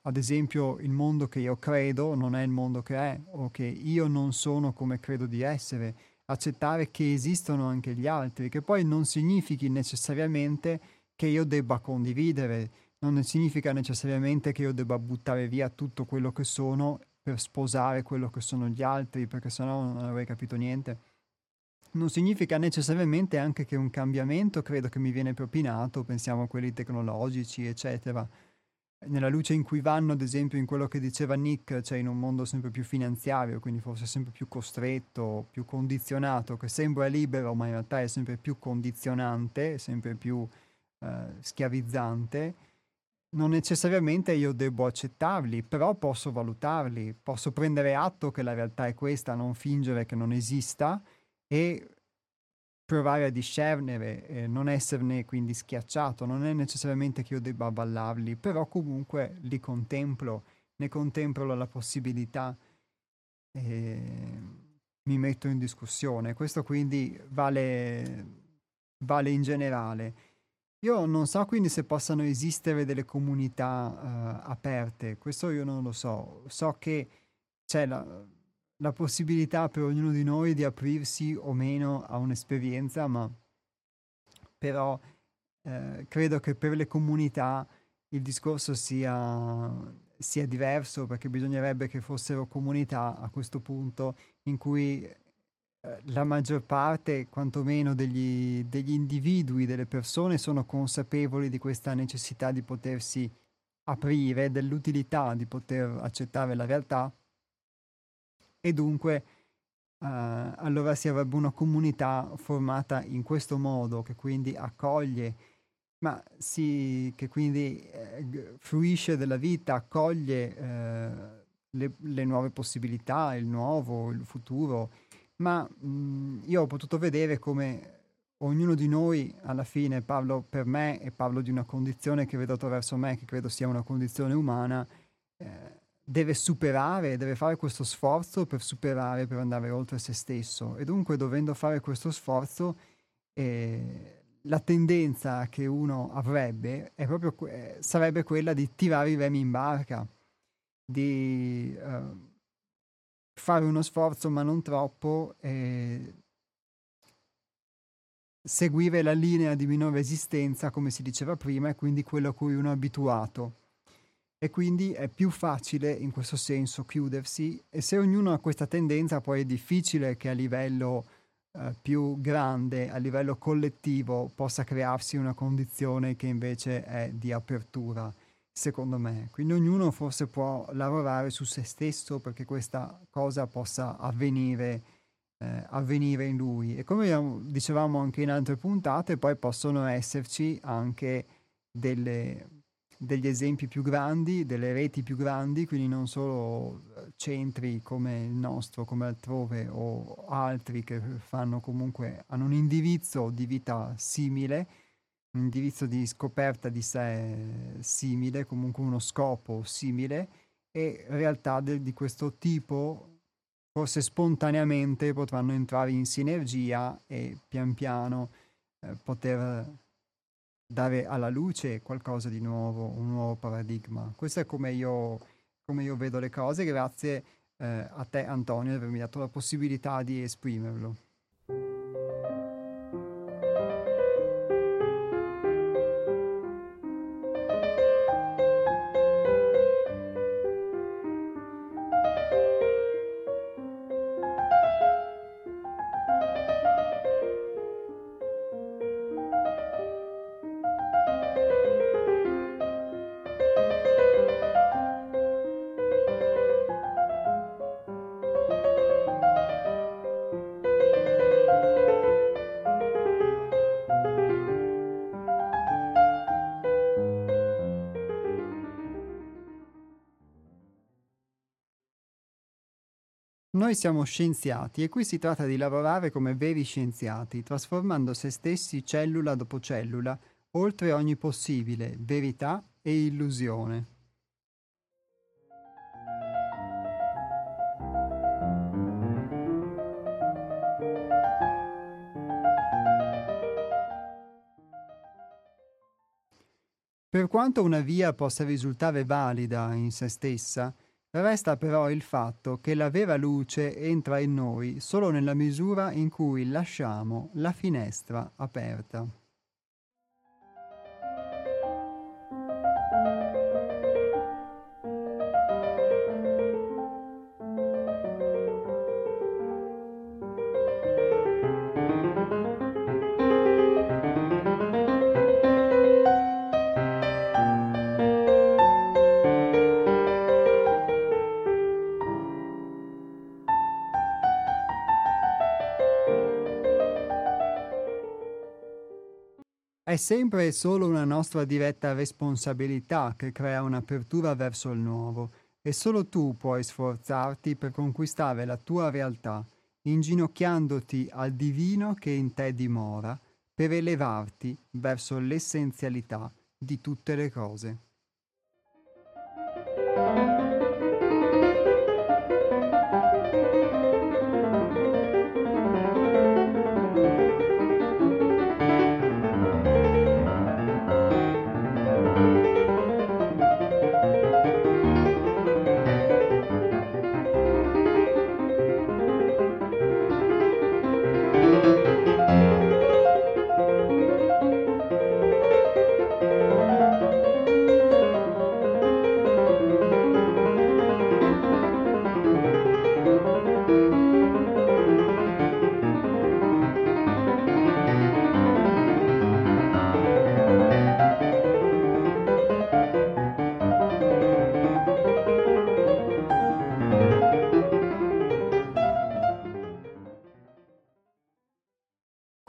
ad esempio il mondo che io credo non è il mondo che è o che io non sono come credo di essere, accettare che esistono anche gli altri, che poi non significhi necessariamente che io debba condividere, non significa necessariamente che io debba buttare via tutto quello che sono per sposare quello che sono gli altri, perché sennò non avrei capito niente. Non significa necessariamente anche che un cambiamento credo che mi viene propinato, pensiamo a quelli tecnologici, eccetera, nella luce in cui vanno, ad esempio, in quello che diceva Nick, cioè in un mondo sempre più finanziario, quindi forse sempre più costretto, più condizionato, che sembra libero, ma in realtà è sempre più condizionante, sempre più eh, schiavizzante, non necessariamente io devo accettarli, però posso valutarli, posso prendere atto che la realtà è questa, non fingere che non esista e provare a discernere, eh, non esserne quindi schiacciato, non è necessariamente che io debba ballarli, però comunque li contemplo, ne contemplo la possibilità e mi metto in discussione. Questo quindi vale, vale in generale. Io non so quindi se possano esistere delle comunità uh, aperte, questo io non lo so. So che c'è la, la possibilità per ognuno di noi di aprirsi o meno a un'esperienza, ma però eh, credo che per le comunità il discorso sia, sia, diverso perché bisognerebbe che fossero comunità a questo punto in cui eh, la maggior parte, quantomeno degli, degli individui, delle persone, sono consapevoli di questa necessità di potersi aprire, dell'utilità di poter accettare la realtà e dunque uh, allora si avrebbe una comunità formata in questo modo che quindi accoglie, ma si, che quindi eh, fruisce della vita, accoglie eh, le, le, nuove possibilità, il nuovo, il futuro, ma mh, io ho potuto vedere come ognuno di noi alla fine parlo per me e parlo di una condizione che vedo attraverso me, che credo sia una condizione umana, eh, deve superare, deve fare questo sforzo per superare, per andare oltre se stesso. E dunque, dovendo fare questo sforzo, eh, la tendenza che uno avrebbe proprio, eh, sarebbe quella di tirare i remi in barca, di eh, fare uno sforzo ma non troppo, e seguire la linea di minore esistenza, come si diceva prima, e quindi quello a cui uno è abituato e quindi è più facile in questo senso chiudersi e se ognuno ha questa tendenza poi è difficile che a livello eh, più grande, a livello collettivo possa crearsi una condizione che invece è di apertura, secondo me. Quindi ognuno forse può lavorare su se stesso perché questa cosa possa avvenire, eh, avvenire in lui. E come dicevamo anche in altre puntate, poi possono esserci anche delle degli esempi più grandi, delle reti più grandi, quindi non solo eh, centri come il nostro, come altrove o altri che fanno comunque, hanno un indirizzo di vita simile, un indirizzo di scoperta di sé simile, comunque uno scopo simile e realtà de- di questo tipo forse spontaneamente potranno entrare in sinergia e pian piano eh, poter dare alla luce qualcosa di nuovo, un nuovo paradigma. Questo è come io, come io vedo le cose. Grazie eh, a te Antonio di avermi dato la possibilità di esprimerlo. Noi siamo scienziati e qui si tratta di lavorare come veri scienziati, trasformando se stessi cellula dopo cellula, oltre ogni possibile verità e illusione. Per quanto una via possa risultare valida in se stessa, Resta però il fatto che la vera luce entra in noi solo nella misura in cui lasciamo la finestra aperta. È sempre e solo una nostra diretta responsabilità che crea un'apertura verso il nuovo e solo tu puoi sforzarti per conquistare la tua realtà, inginocchiandoti al divino che in te dimora, per elevarti verso l'essenzialità di tutte le cose.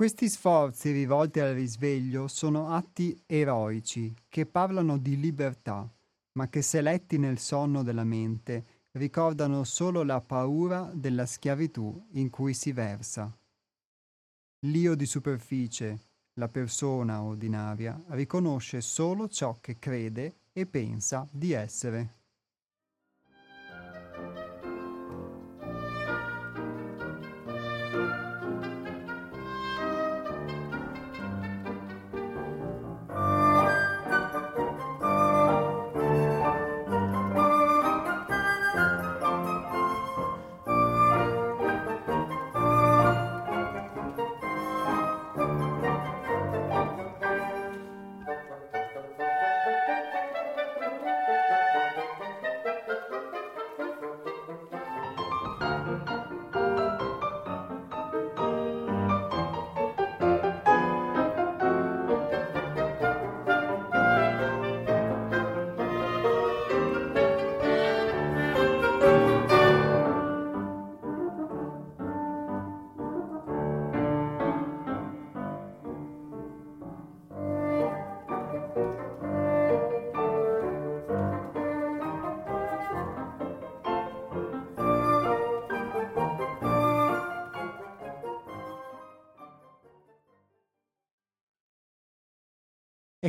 Questi sforzi rivolti al risveglio sono atti eroici che parlano di libertà, ma che se letti nel sonno della mente ricordano solo la paura della schiavitù in cui si versa. L'io di superficie, la persona ordinaria, riconosce solo ciò che crede e pensa di essere.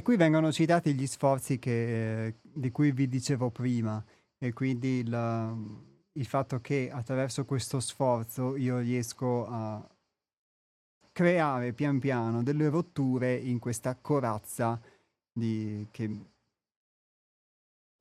Qui vengono citati gli sforzi che, di cui vi dicevo prima. e quindi il, il fatto che attraverso questo sforzo io riesco a creare pian piano delle rotture in questa corazza di, che,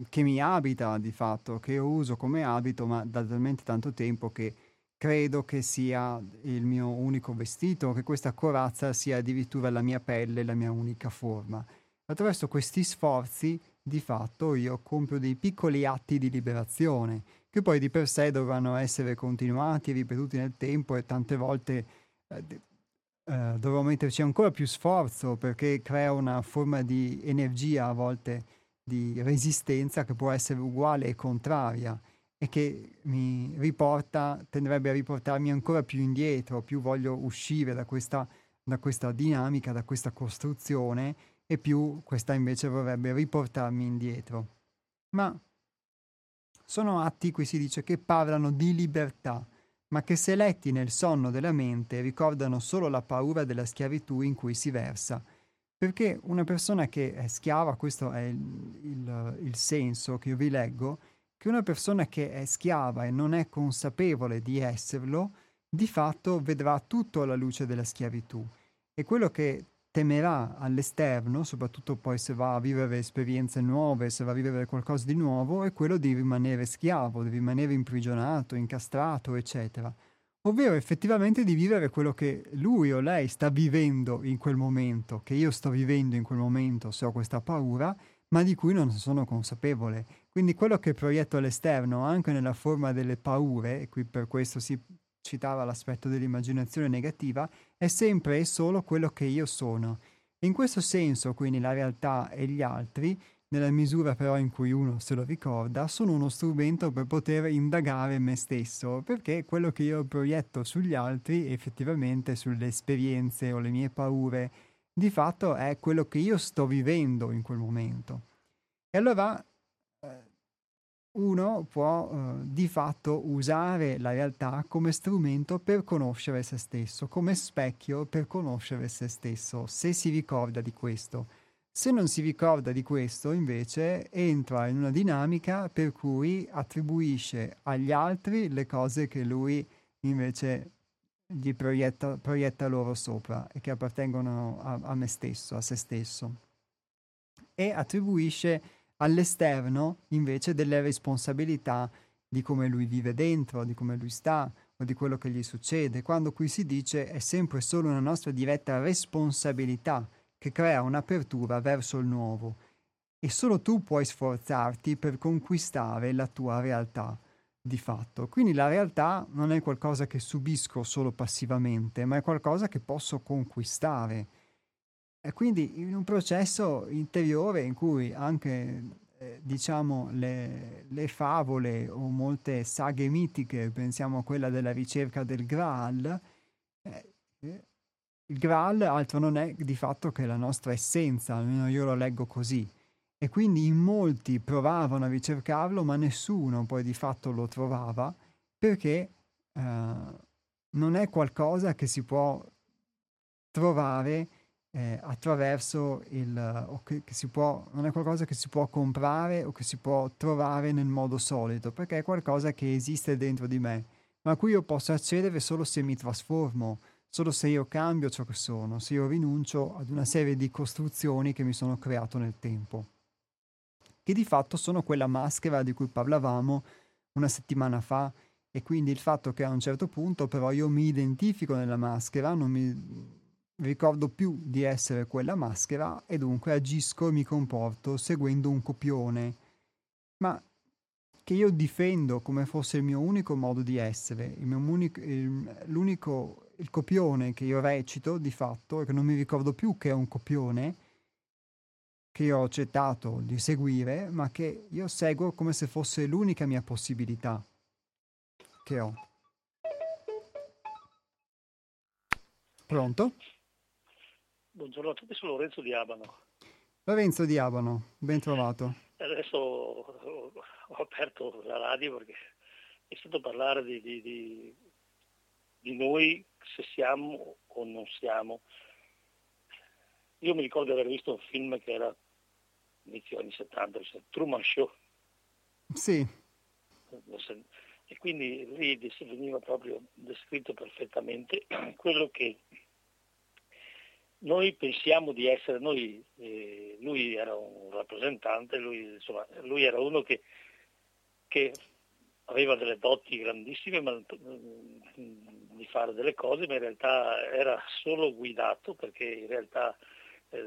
che mi abita di fatto, che io uso come abito, ma da talmente tanto tempo che credo che sia il mio unico vestito, che questa corazza sia addirittura la mia pelle, la mia unica forma. Attraverso questi sforzi, di fatto, io compio dei piccoli atti di liberazione, che poi di per sé dovranno essere continuati, ripetuti nel tempo e tante volte eh, eh, dovrò metterci ancora più sforzo perché crea una forma di energia a volte di resistenza che può essere uguale e contraria e che mi riporta, tenderebbe a riportarmi ancora più indietro, più voglio uscire da questa, da questa dinamica, da questa costruzione e più questa invece vorrebbe riportarmi indietro. Ma sono atti, qui si dice, che parlano di libertà, ma che se letti nel sonno della mente ricordano solo la paura della schiavitù in cui si versa. Perché una persona che è schiava, questo è il, il, il senso che io vi leggo, che una persona che è schiava e non è consapevole di esserlo, di fatto vedrà tutto alla luce della schiavitù. E quello che temerà all'esterno, soprattutto poi se va a vivere esperienze nuove, se va a vivere qualcosa di nuovo, è quello di rimanere schiavo, di rimanere imprigionato, incastrato, eccetera. Ovvero effettivamente di vivere quello che lui o lei sta vivendo in quel momento, che io sto vivendo in quel momento se ho questa paura, ma di cui non sono consapevole. Quindi quello che proietto all'esterno, anche nella forma delle paure, e qui per questo si citava l'aspetto dell'immaginazione negativa, è sempre e solo quello che io sono. In questo senso, quindi, la realtà e gli altri, nella misura però in cui uno se lo ricorda, sono uno strumento per poter indagare me stesso, perché quello che io proietto sugli altri, effettivamente sulle esperienze o le mie paure, di fatto è quello che io sto vivendo in quel momento. E allora uno può eh, di fatto usare la realtà come strumento per conoscere se stesso, come specchio per conoscere se stesso, se si ricorda di questo. Se non si ricorda di questo, invece, entra in una dinamica per cui attribuisce agli altri le cose che lui invece gli proietta, proietta loro sopra e che appartengono a, a me stesso, a se stesso. E attribuisce all'esterno invece delle responsabilità di come lui vive dentro, di come lui sta o di quello che gli succede, quando qui si dice è sempre solo una nostra diretta responsabilità che crea un'apertura verso il nuovo e solo tu puoi sforzarti per conquistare la tua realtà di fatto. Quindi la realtà non è qualcosa che subisco solo passivamente, ma è qualcosa che posso conquistare. E quindi in un processo interiore in cui anche, eh, diciamo, le, le, favole o molte saghe mitiche, pensiamo a quella della ricerca del Graal, eh, eh, il Graal altro non è di fatto che la nostra essenza, almeno io lo leggo così. E quindi in molti provavano a ricercarlo, ma nessuno poi di fatto lo trovava perché uh, non è qualcosa che si può trovare eh, attraverso il o che, che, si può non è qualcosa che si può comprare o che si può trovare nel modo solito perché è qualcosa che esiste dentro di me ma a cui io posso accedere solo se mi trasformo solo se io cambio ciò che sono se io rinuncio ad una serie di costruzioni che mi sono creato nel tempo che di fatto sono quella maschera di cui parlavamo una settimana fa e quindi il fatto che a un certo punto però io mi identifico nella maschera, non mi ricordo più di essere quella maschera e dunque agisco e mi comporto seguendo un copione, ma che io difendo come fosse il mio unico modo di essere, il unico, il, l'unico, il copione che io recito di fatto e che non mi ricordo più che è un copione, che io ho accettato di seguire, ma che io seguo come se fosse l'unica mia possibilità che ho. Pronto? Buongiorno a tutti, sono Lorenzo di Abano. Lorenzo di Abano, ben trovato. Adesso ho aperto la radio perché è stato parlare di, di, di, di noi se siamo o non siamo. Io mi ricordo di aver visto un film che era inizio anni 70, cioè Truman Show. Sì. E quindi lì veniva proprio descritto perfettamente quello che noi pensiamo di essere, noi, eh, lui era un rappresentante, lui, insomma, lui era uno che, che, aveva delle doti grandissime ma, di fare delle cose, ma in realtà era solo guidato perché in realtà eh,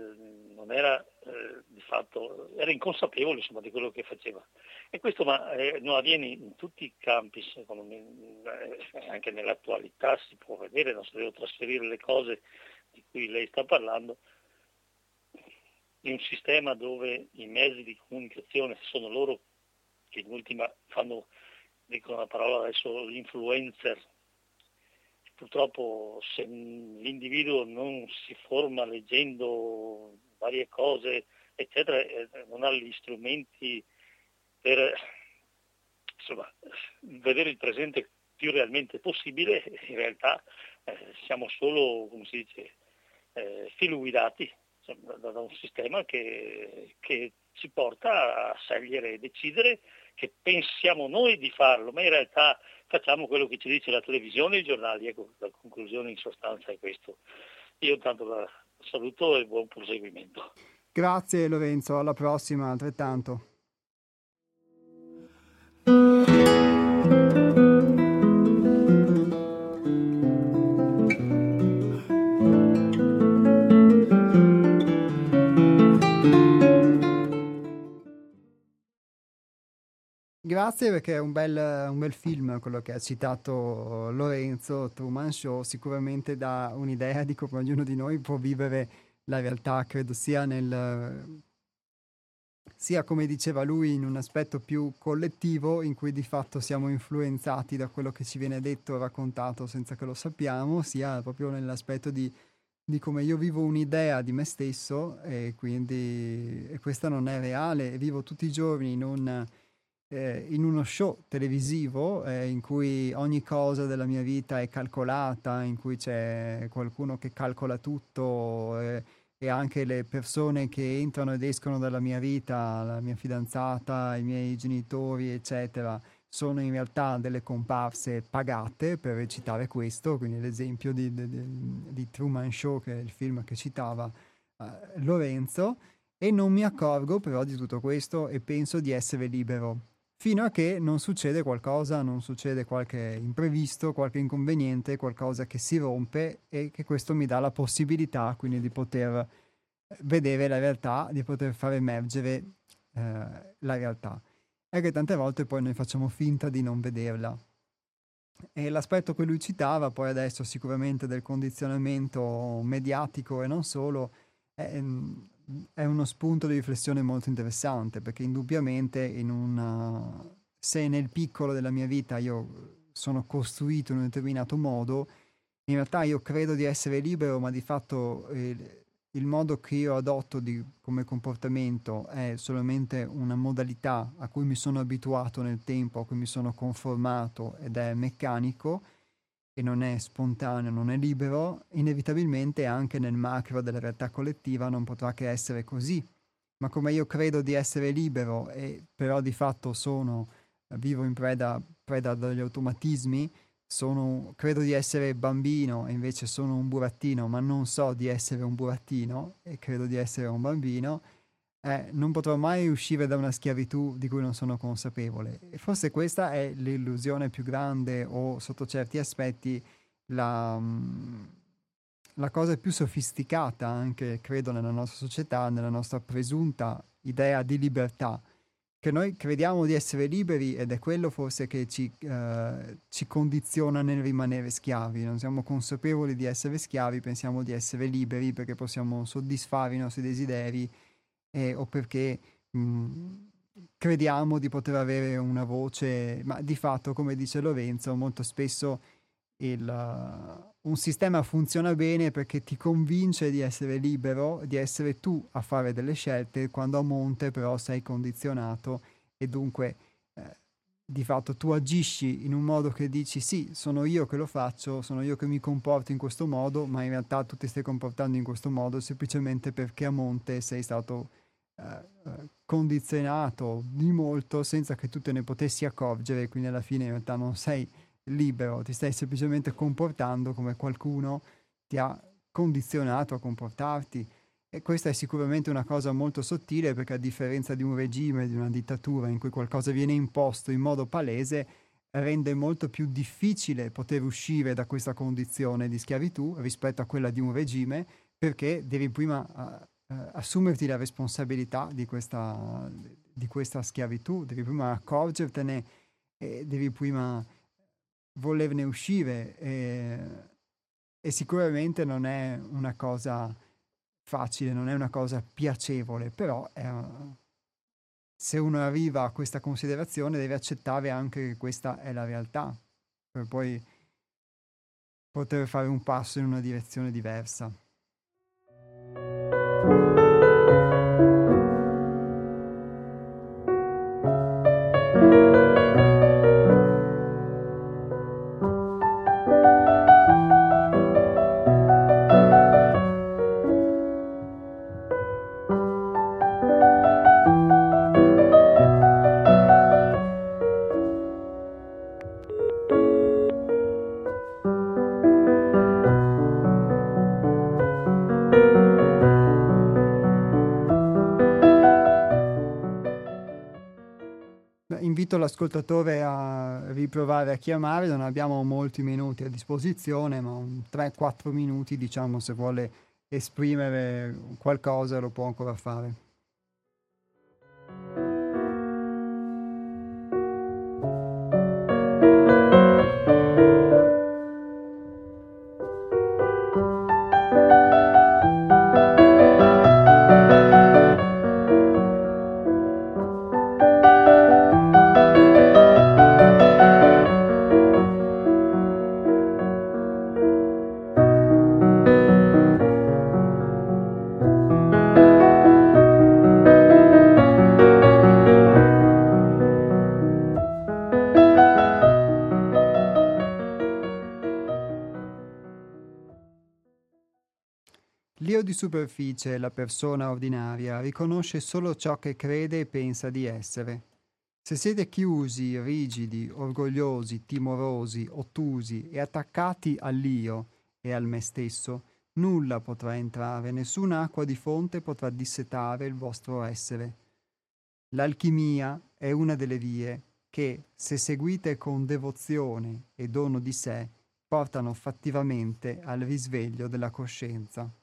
non era eh, di fatto, era inconsapevole insomma, di quello che faceva. E questo ma, eh, non avviene in tutti i campi, secondo me, eh, anche nell'attualità si può vedere, non si devono trasferire le cose di cui lei sta parlando, in un sistema dove i mezzi di comunicazione sono loro che in ultima fanno, dicono la parola adesso, influencer. Purtroppo se l'individuo non si forma leggendo varie cose, eccetera, eh, non ha gli strumenti per insomma, vedere il presente più realmente possibile, in realtà eh, siamo solo, come si dice, eh, filuidati da, da, un sistema che, che, ci porta a scegliere e decidere che pensiamo noi di farlo, ma in realtà facciamo quello che ci dice la televisione e i giornali. Ecco, la conclusione in sostanza è questo. Io intanto la saluto e buon proseguimento. Grazie Lorenzo, alla prossima altrettanto. Grazie perché è un bel, un bel, film quello che ha citato Lorenzo, Truman Show, sicuramente dà un'idea di come ognuno di noi può vivere la realtà, credo sia nel sia come diceva lui in un aspetto più collettivo in cui di fatto siamo influenzati da quello che ci viene detto o raccontato senza che lo sappiamo, sia proprio nell'aspetto di, di come io vivo un'idea di me stesso e quindi e questa non è reale, vivo tutti i giorni in un eh, in uno show televisivo eh, in cui ogni cosa della mia vita è calcolata, in cui c'è qualcuno che calcola tutto eh, e anche le persone che entrano ed escono dalla mia vita, la mia fidanzata, i miei genitori, eccetera, sono in realtà delle comparse pagate per recitare questo, quindi l'esempio di, di, di Truman Show, che è il film che citava eh, Lorenzo, e non mi accorgo però di tutto questo e penso di essere libero fino a che non succede qualcosa, non succede qualche imprevisto, qualche inconveniente, qualcosa che si rompe e che questo mi dà la possibilità quindi di poter eh, vedere la realtà, di poter far emergere eh, la realtà. E che tante volte poi noi facciamo finta di non vederla. E l'aspetto che lui citava poi adesso sicuramente del condizionamento mediatico e non solo, è, è uno spunto di riflessione molto interessante perché indubbiamente in una, se nel piccolo della mia vita io sono costruito in un determinato modo, in realtà io credo di essere libero, ma di fatto il, il modo che io adotto di, come comportamento è solamente una modalità a cui mi sono abituato nel tempo, a cui mi sono conformato ed è meccanico e non è spontaneo, non è libero, inevitabilmente anche nel macro della realtà collettiva non potrà che essere così. Ma come io credo di essere libero e però di fatto sono, vivo in preda, preda dagli automatismi, sono, credo di essere bambino e invece sono un burattino, ma non so di essere un burattino e credo di essere un bambino, eh, non potrò mai uscire da una schiavitù di cui non sono consapevole. E forse questa è l'illusione più grande o sotto certi aspetti la, mm, la cosa più sofisticata anche, credo, nella nostra società, nella nostra presunta idea di libertà, che noi crediamo di essere liberi ed è quello forse che ci, eh, ci condiziona nel rimanere schiavi. Non siamo consapevoli di essere schiavi, pensiamo di essere liberi perché possiamo soddisfare i nostri desideri eh, o perché mh, mhmm, crediamo di poter avere una voce, ma di fatto, come dice Lorenzo, molto spesso il, uh, un sistema funziona bene perché ti convince di essere libero, di essere tu a fare delle scelte, quando a monte però sei condizionato e dunque di fatto tu agisci in un modo che dici sì, sono io che lo faccio, sono io che mi comporto in questo modo, ma in realtà tu ti stai comportando in questo modo semplicemente perché a monte sei stato eh, condizionato di molto senza che tu te ne potessi accorgere, quindi alla fine in realtà non sei libero, ti stai semplicemente comportando come qualcuno ti ha condizionato a comportarti. E questa è sicuramente una cosa molto sottile perché a differenza di un regime, di una dittatura in cui qualcosa viene imposto in modo palese, rende molto più difficile poter uscire da questa condizione di schiavitù rispetto a quella di un regime perché devi prima uh, assumerti la responsabilità di questa, di questa, schiavitù, devi prima accorgertene e devi prima volerne uscire. E, e sicuramente non è una cosa facile, non è una cosa piacevole, però è, se uno arriva a questa considerazione deve accettare anche che questa è la realtà, per poi poter fare un passo in una direzione diversa. L'ascoltatore a riprovare a chiamare, non abbiamo molti minuti a disposizione, ma 3-4 minuti diciamo se vuole esprimere qualcosa lo può ancora fare. Superficie la persona ordinaria riconosce solo ciò che crede e pensa di essere. Se siete chiusi, rigidi, orgogliosi, timorosi, ottusi e attaccati all'io e al me stesso, nulla potrà entrare, nessuna acqua di fonte potrà dissetare il vostro essere. L'alchimia è una delle vie che, se seguite con devozione e dono di sé, portano fattivamente al risveglio della coscienza.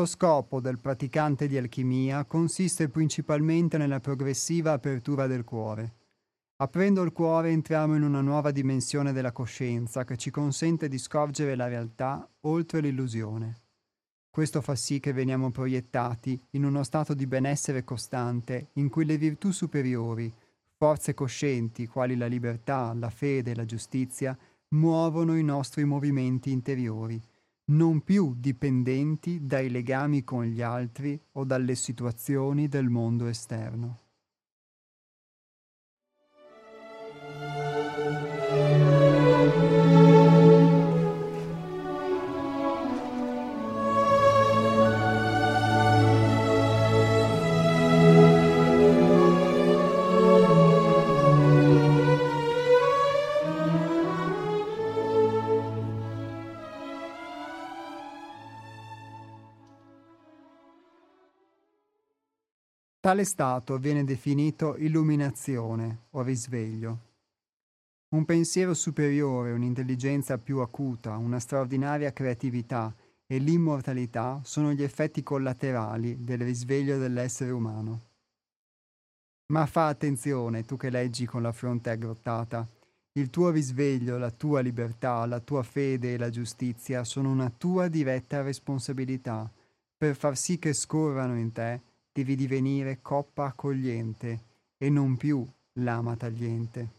Lo scopo del praticante di alchimia consiste principalmente nella progressiva apertura del cuore. Aprendo il cuore entriamo in una nuova dimensione della coscienza che ci consente di scorgere la realtà oltre l'illusione. Questo fa sì che veniamo proiettati in uno stato di benessere costante in cui le virtù superiori, forze coscienti quali la libertà, la fede e la giustizia, muovono i nostri movimenti interiori non più dipendenti dai legami con gli altri o dalle situazioni del mondo esterno. Tale stato viene definito illuminazione o risveglio. Un pensiero superiore, un'intelligenza più acuta, una straordinaria creatività e l'immortalità sono gli effetti collaterali del risveglio dell'essere umano. Ma fa attenzione, tu che leggi con la fronte aggrottata. Il tuo risveglio, la tua libertà, la tua fede e la giustizia sono una tua diretta responsabilità. Per far sì che scorrano in te, devi divenire coppa accogliente e non più lama tagliente.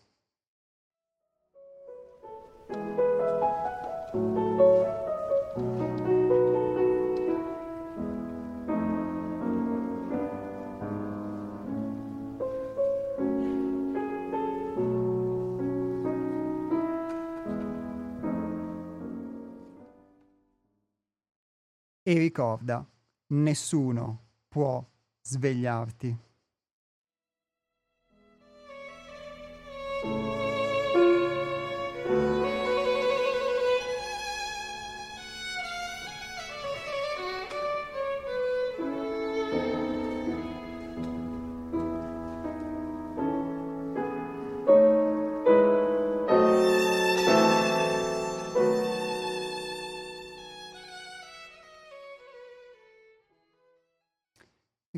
E ricorda, nessuno può svegliarti.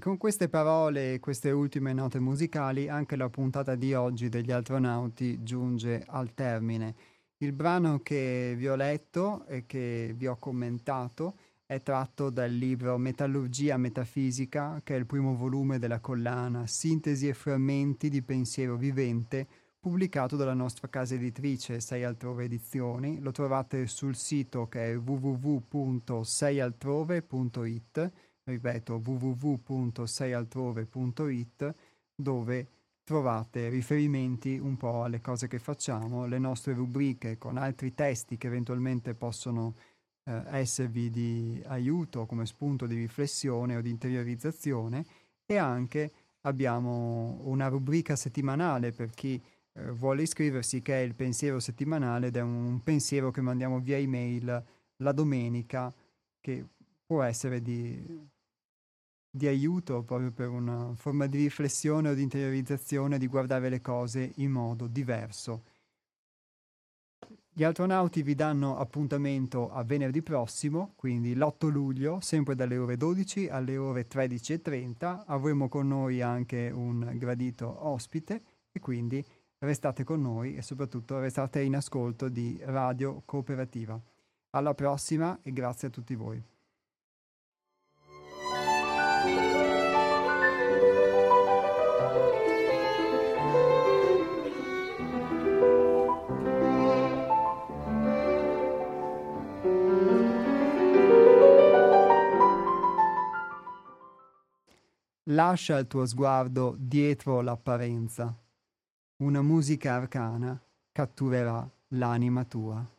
Con queste parole e queste ultime note musicali anche la puntata di oggi degli astronauti giunge al termine. Il brano che vi ho letto e che vi ho commentato è tratto dal libro Metallurgia Metafisica, che è il primo volume della collana Sintesi e frammenti di pensiero vivente, pubblicato dalla nostra casa editrice Sei Altrove Edizioni. Lo trovate sul sito che è www.seialtrove.it ripeto www.seialtrove.it dove trovate riferimenti un po' alle cose che facciamo, le nostre rubriche con altri testi che eventualmente possono eh, esservi di aiuto come spunto di riflessione o di interiorizzazione. E anche abbiamo una rubrica settimanale per chi eh, vuole iscriversi che è il pensiero settimanale ed è un pensiero che mandiamo via email la domenica che può essere di di aiuto proprio per una forma di riflessione o di interiorizzazione, di guardare le cose in modo diverso. Gli astronauti vi danno appuntamento a venerdì prossimo, quindi l'8 luglio, sempre dalle ore 12 alle ore 13.30. Avremo con noi anche un gradito ospite e quindi restate con noi e soprattutto restate in ascolto di Radio Cooperativa. Alla prossima e grazie a tutti voi. Lascia il tuo sguardo dietro l'apparenza. Una musica arcana catturerà l'anima tua.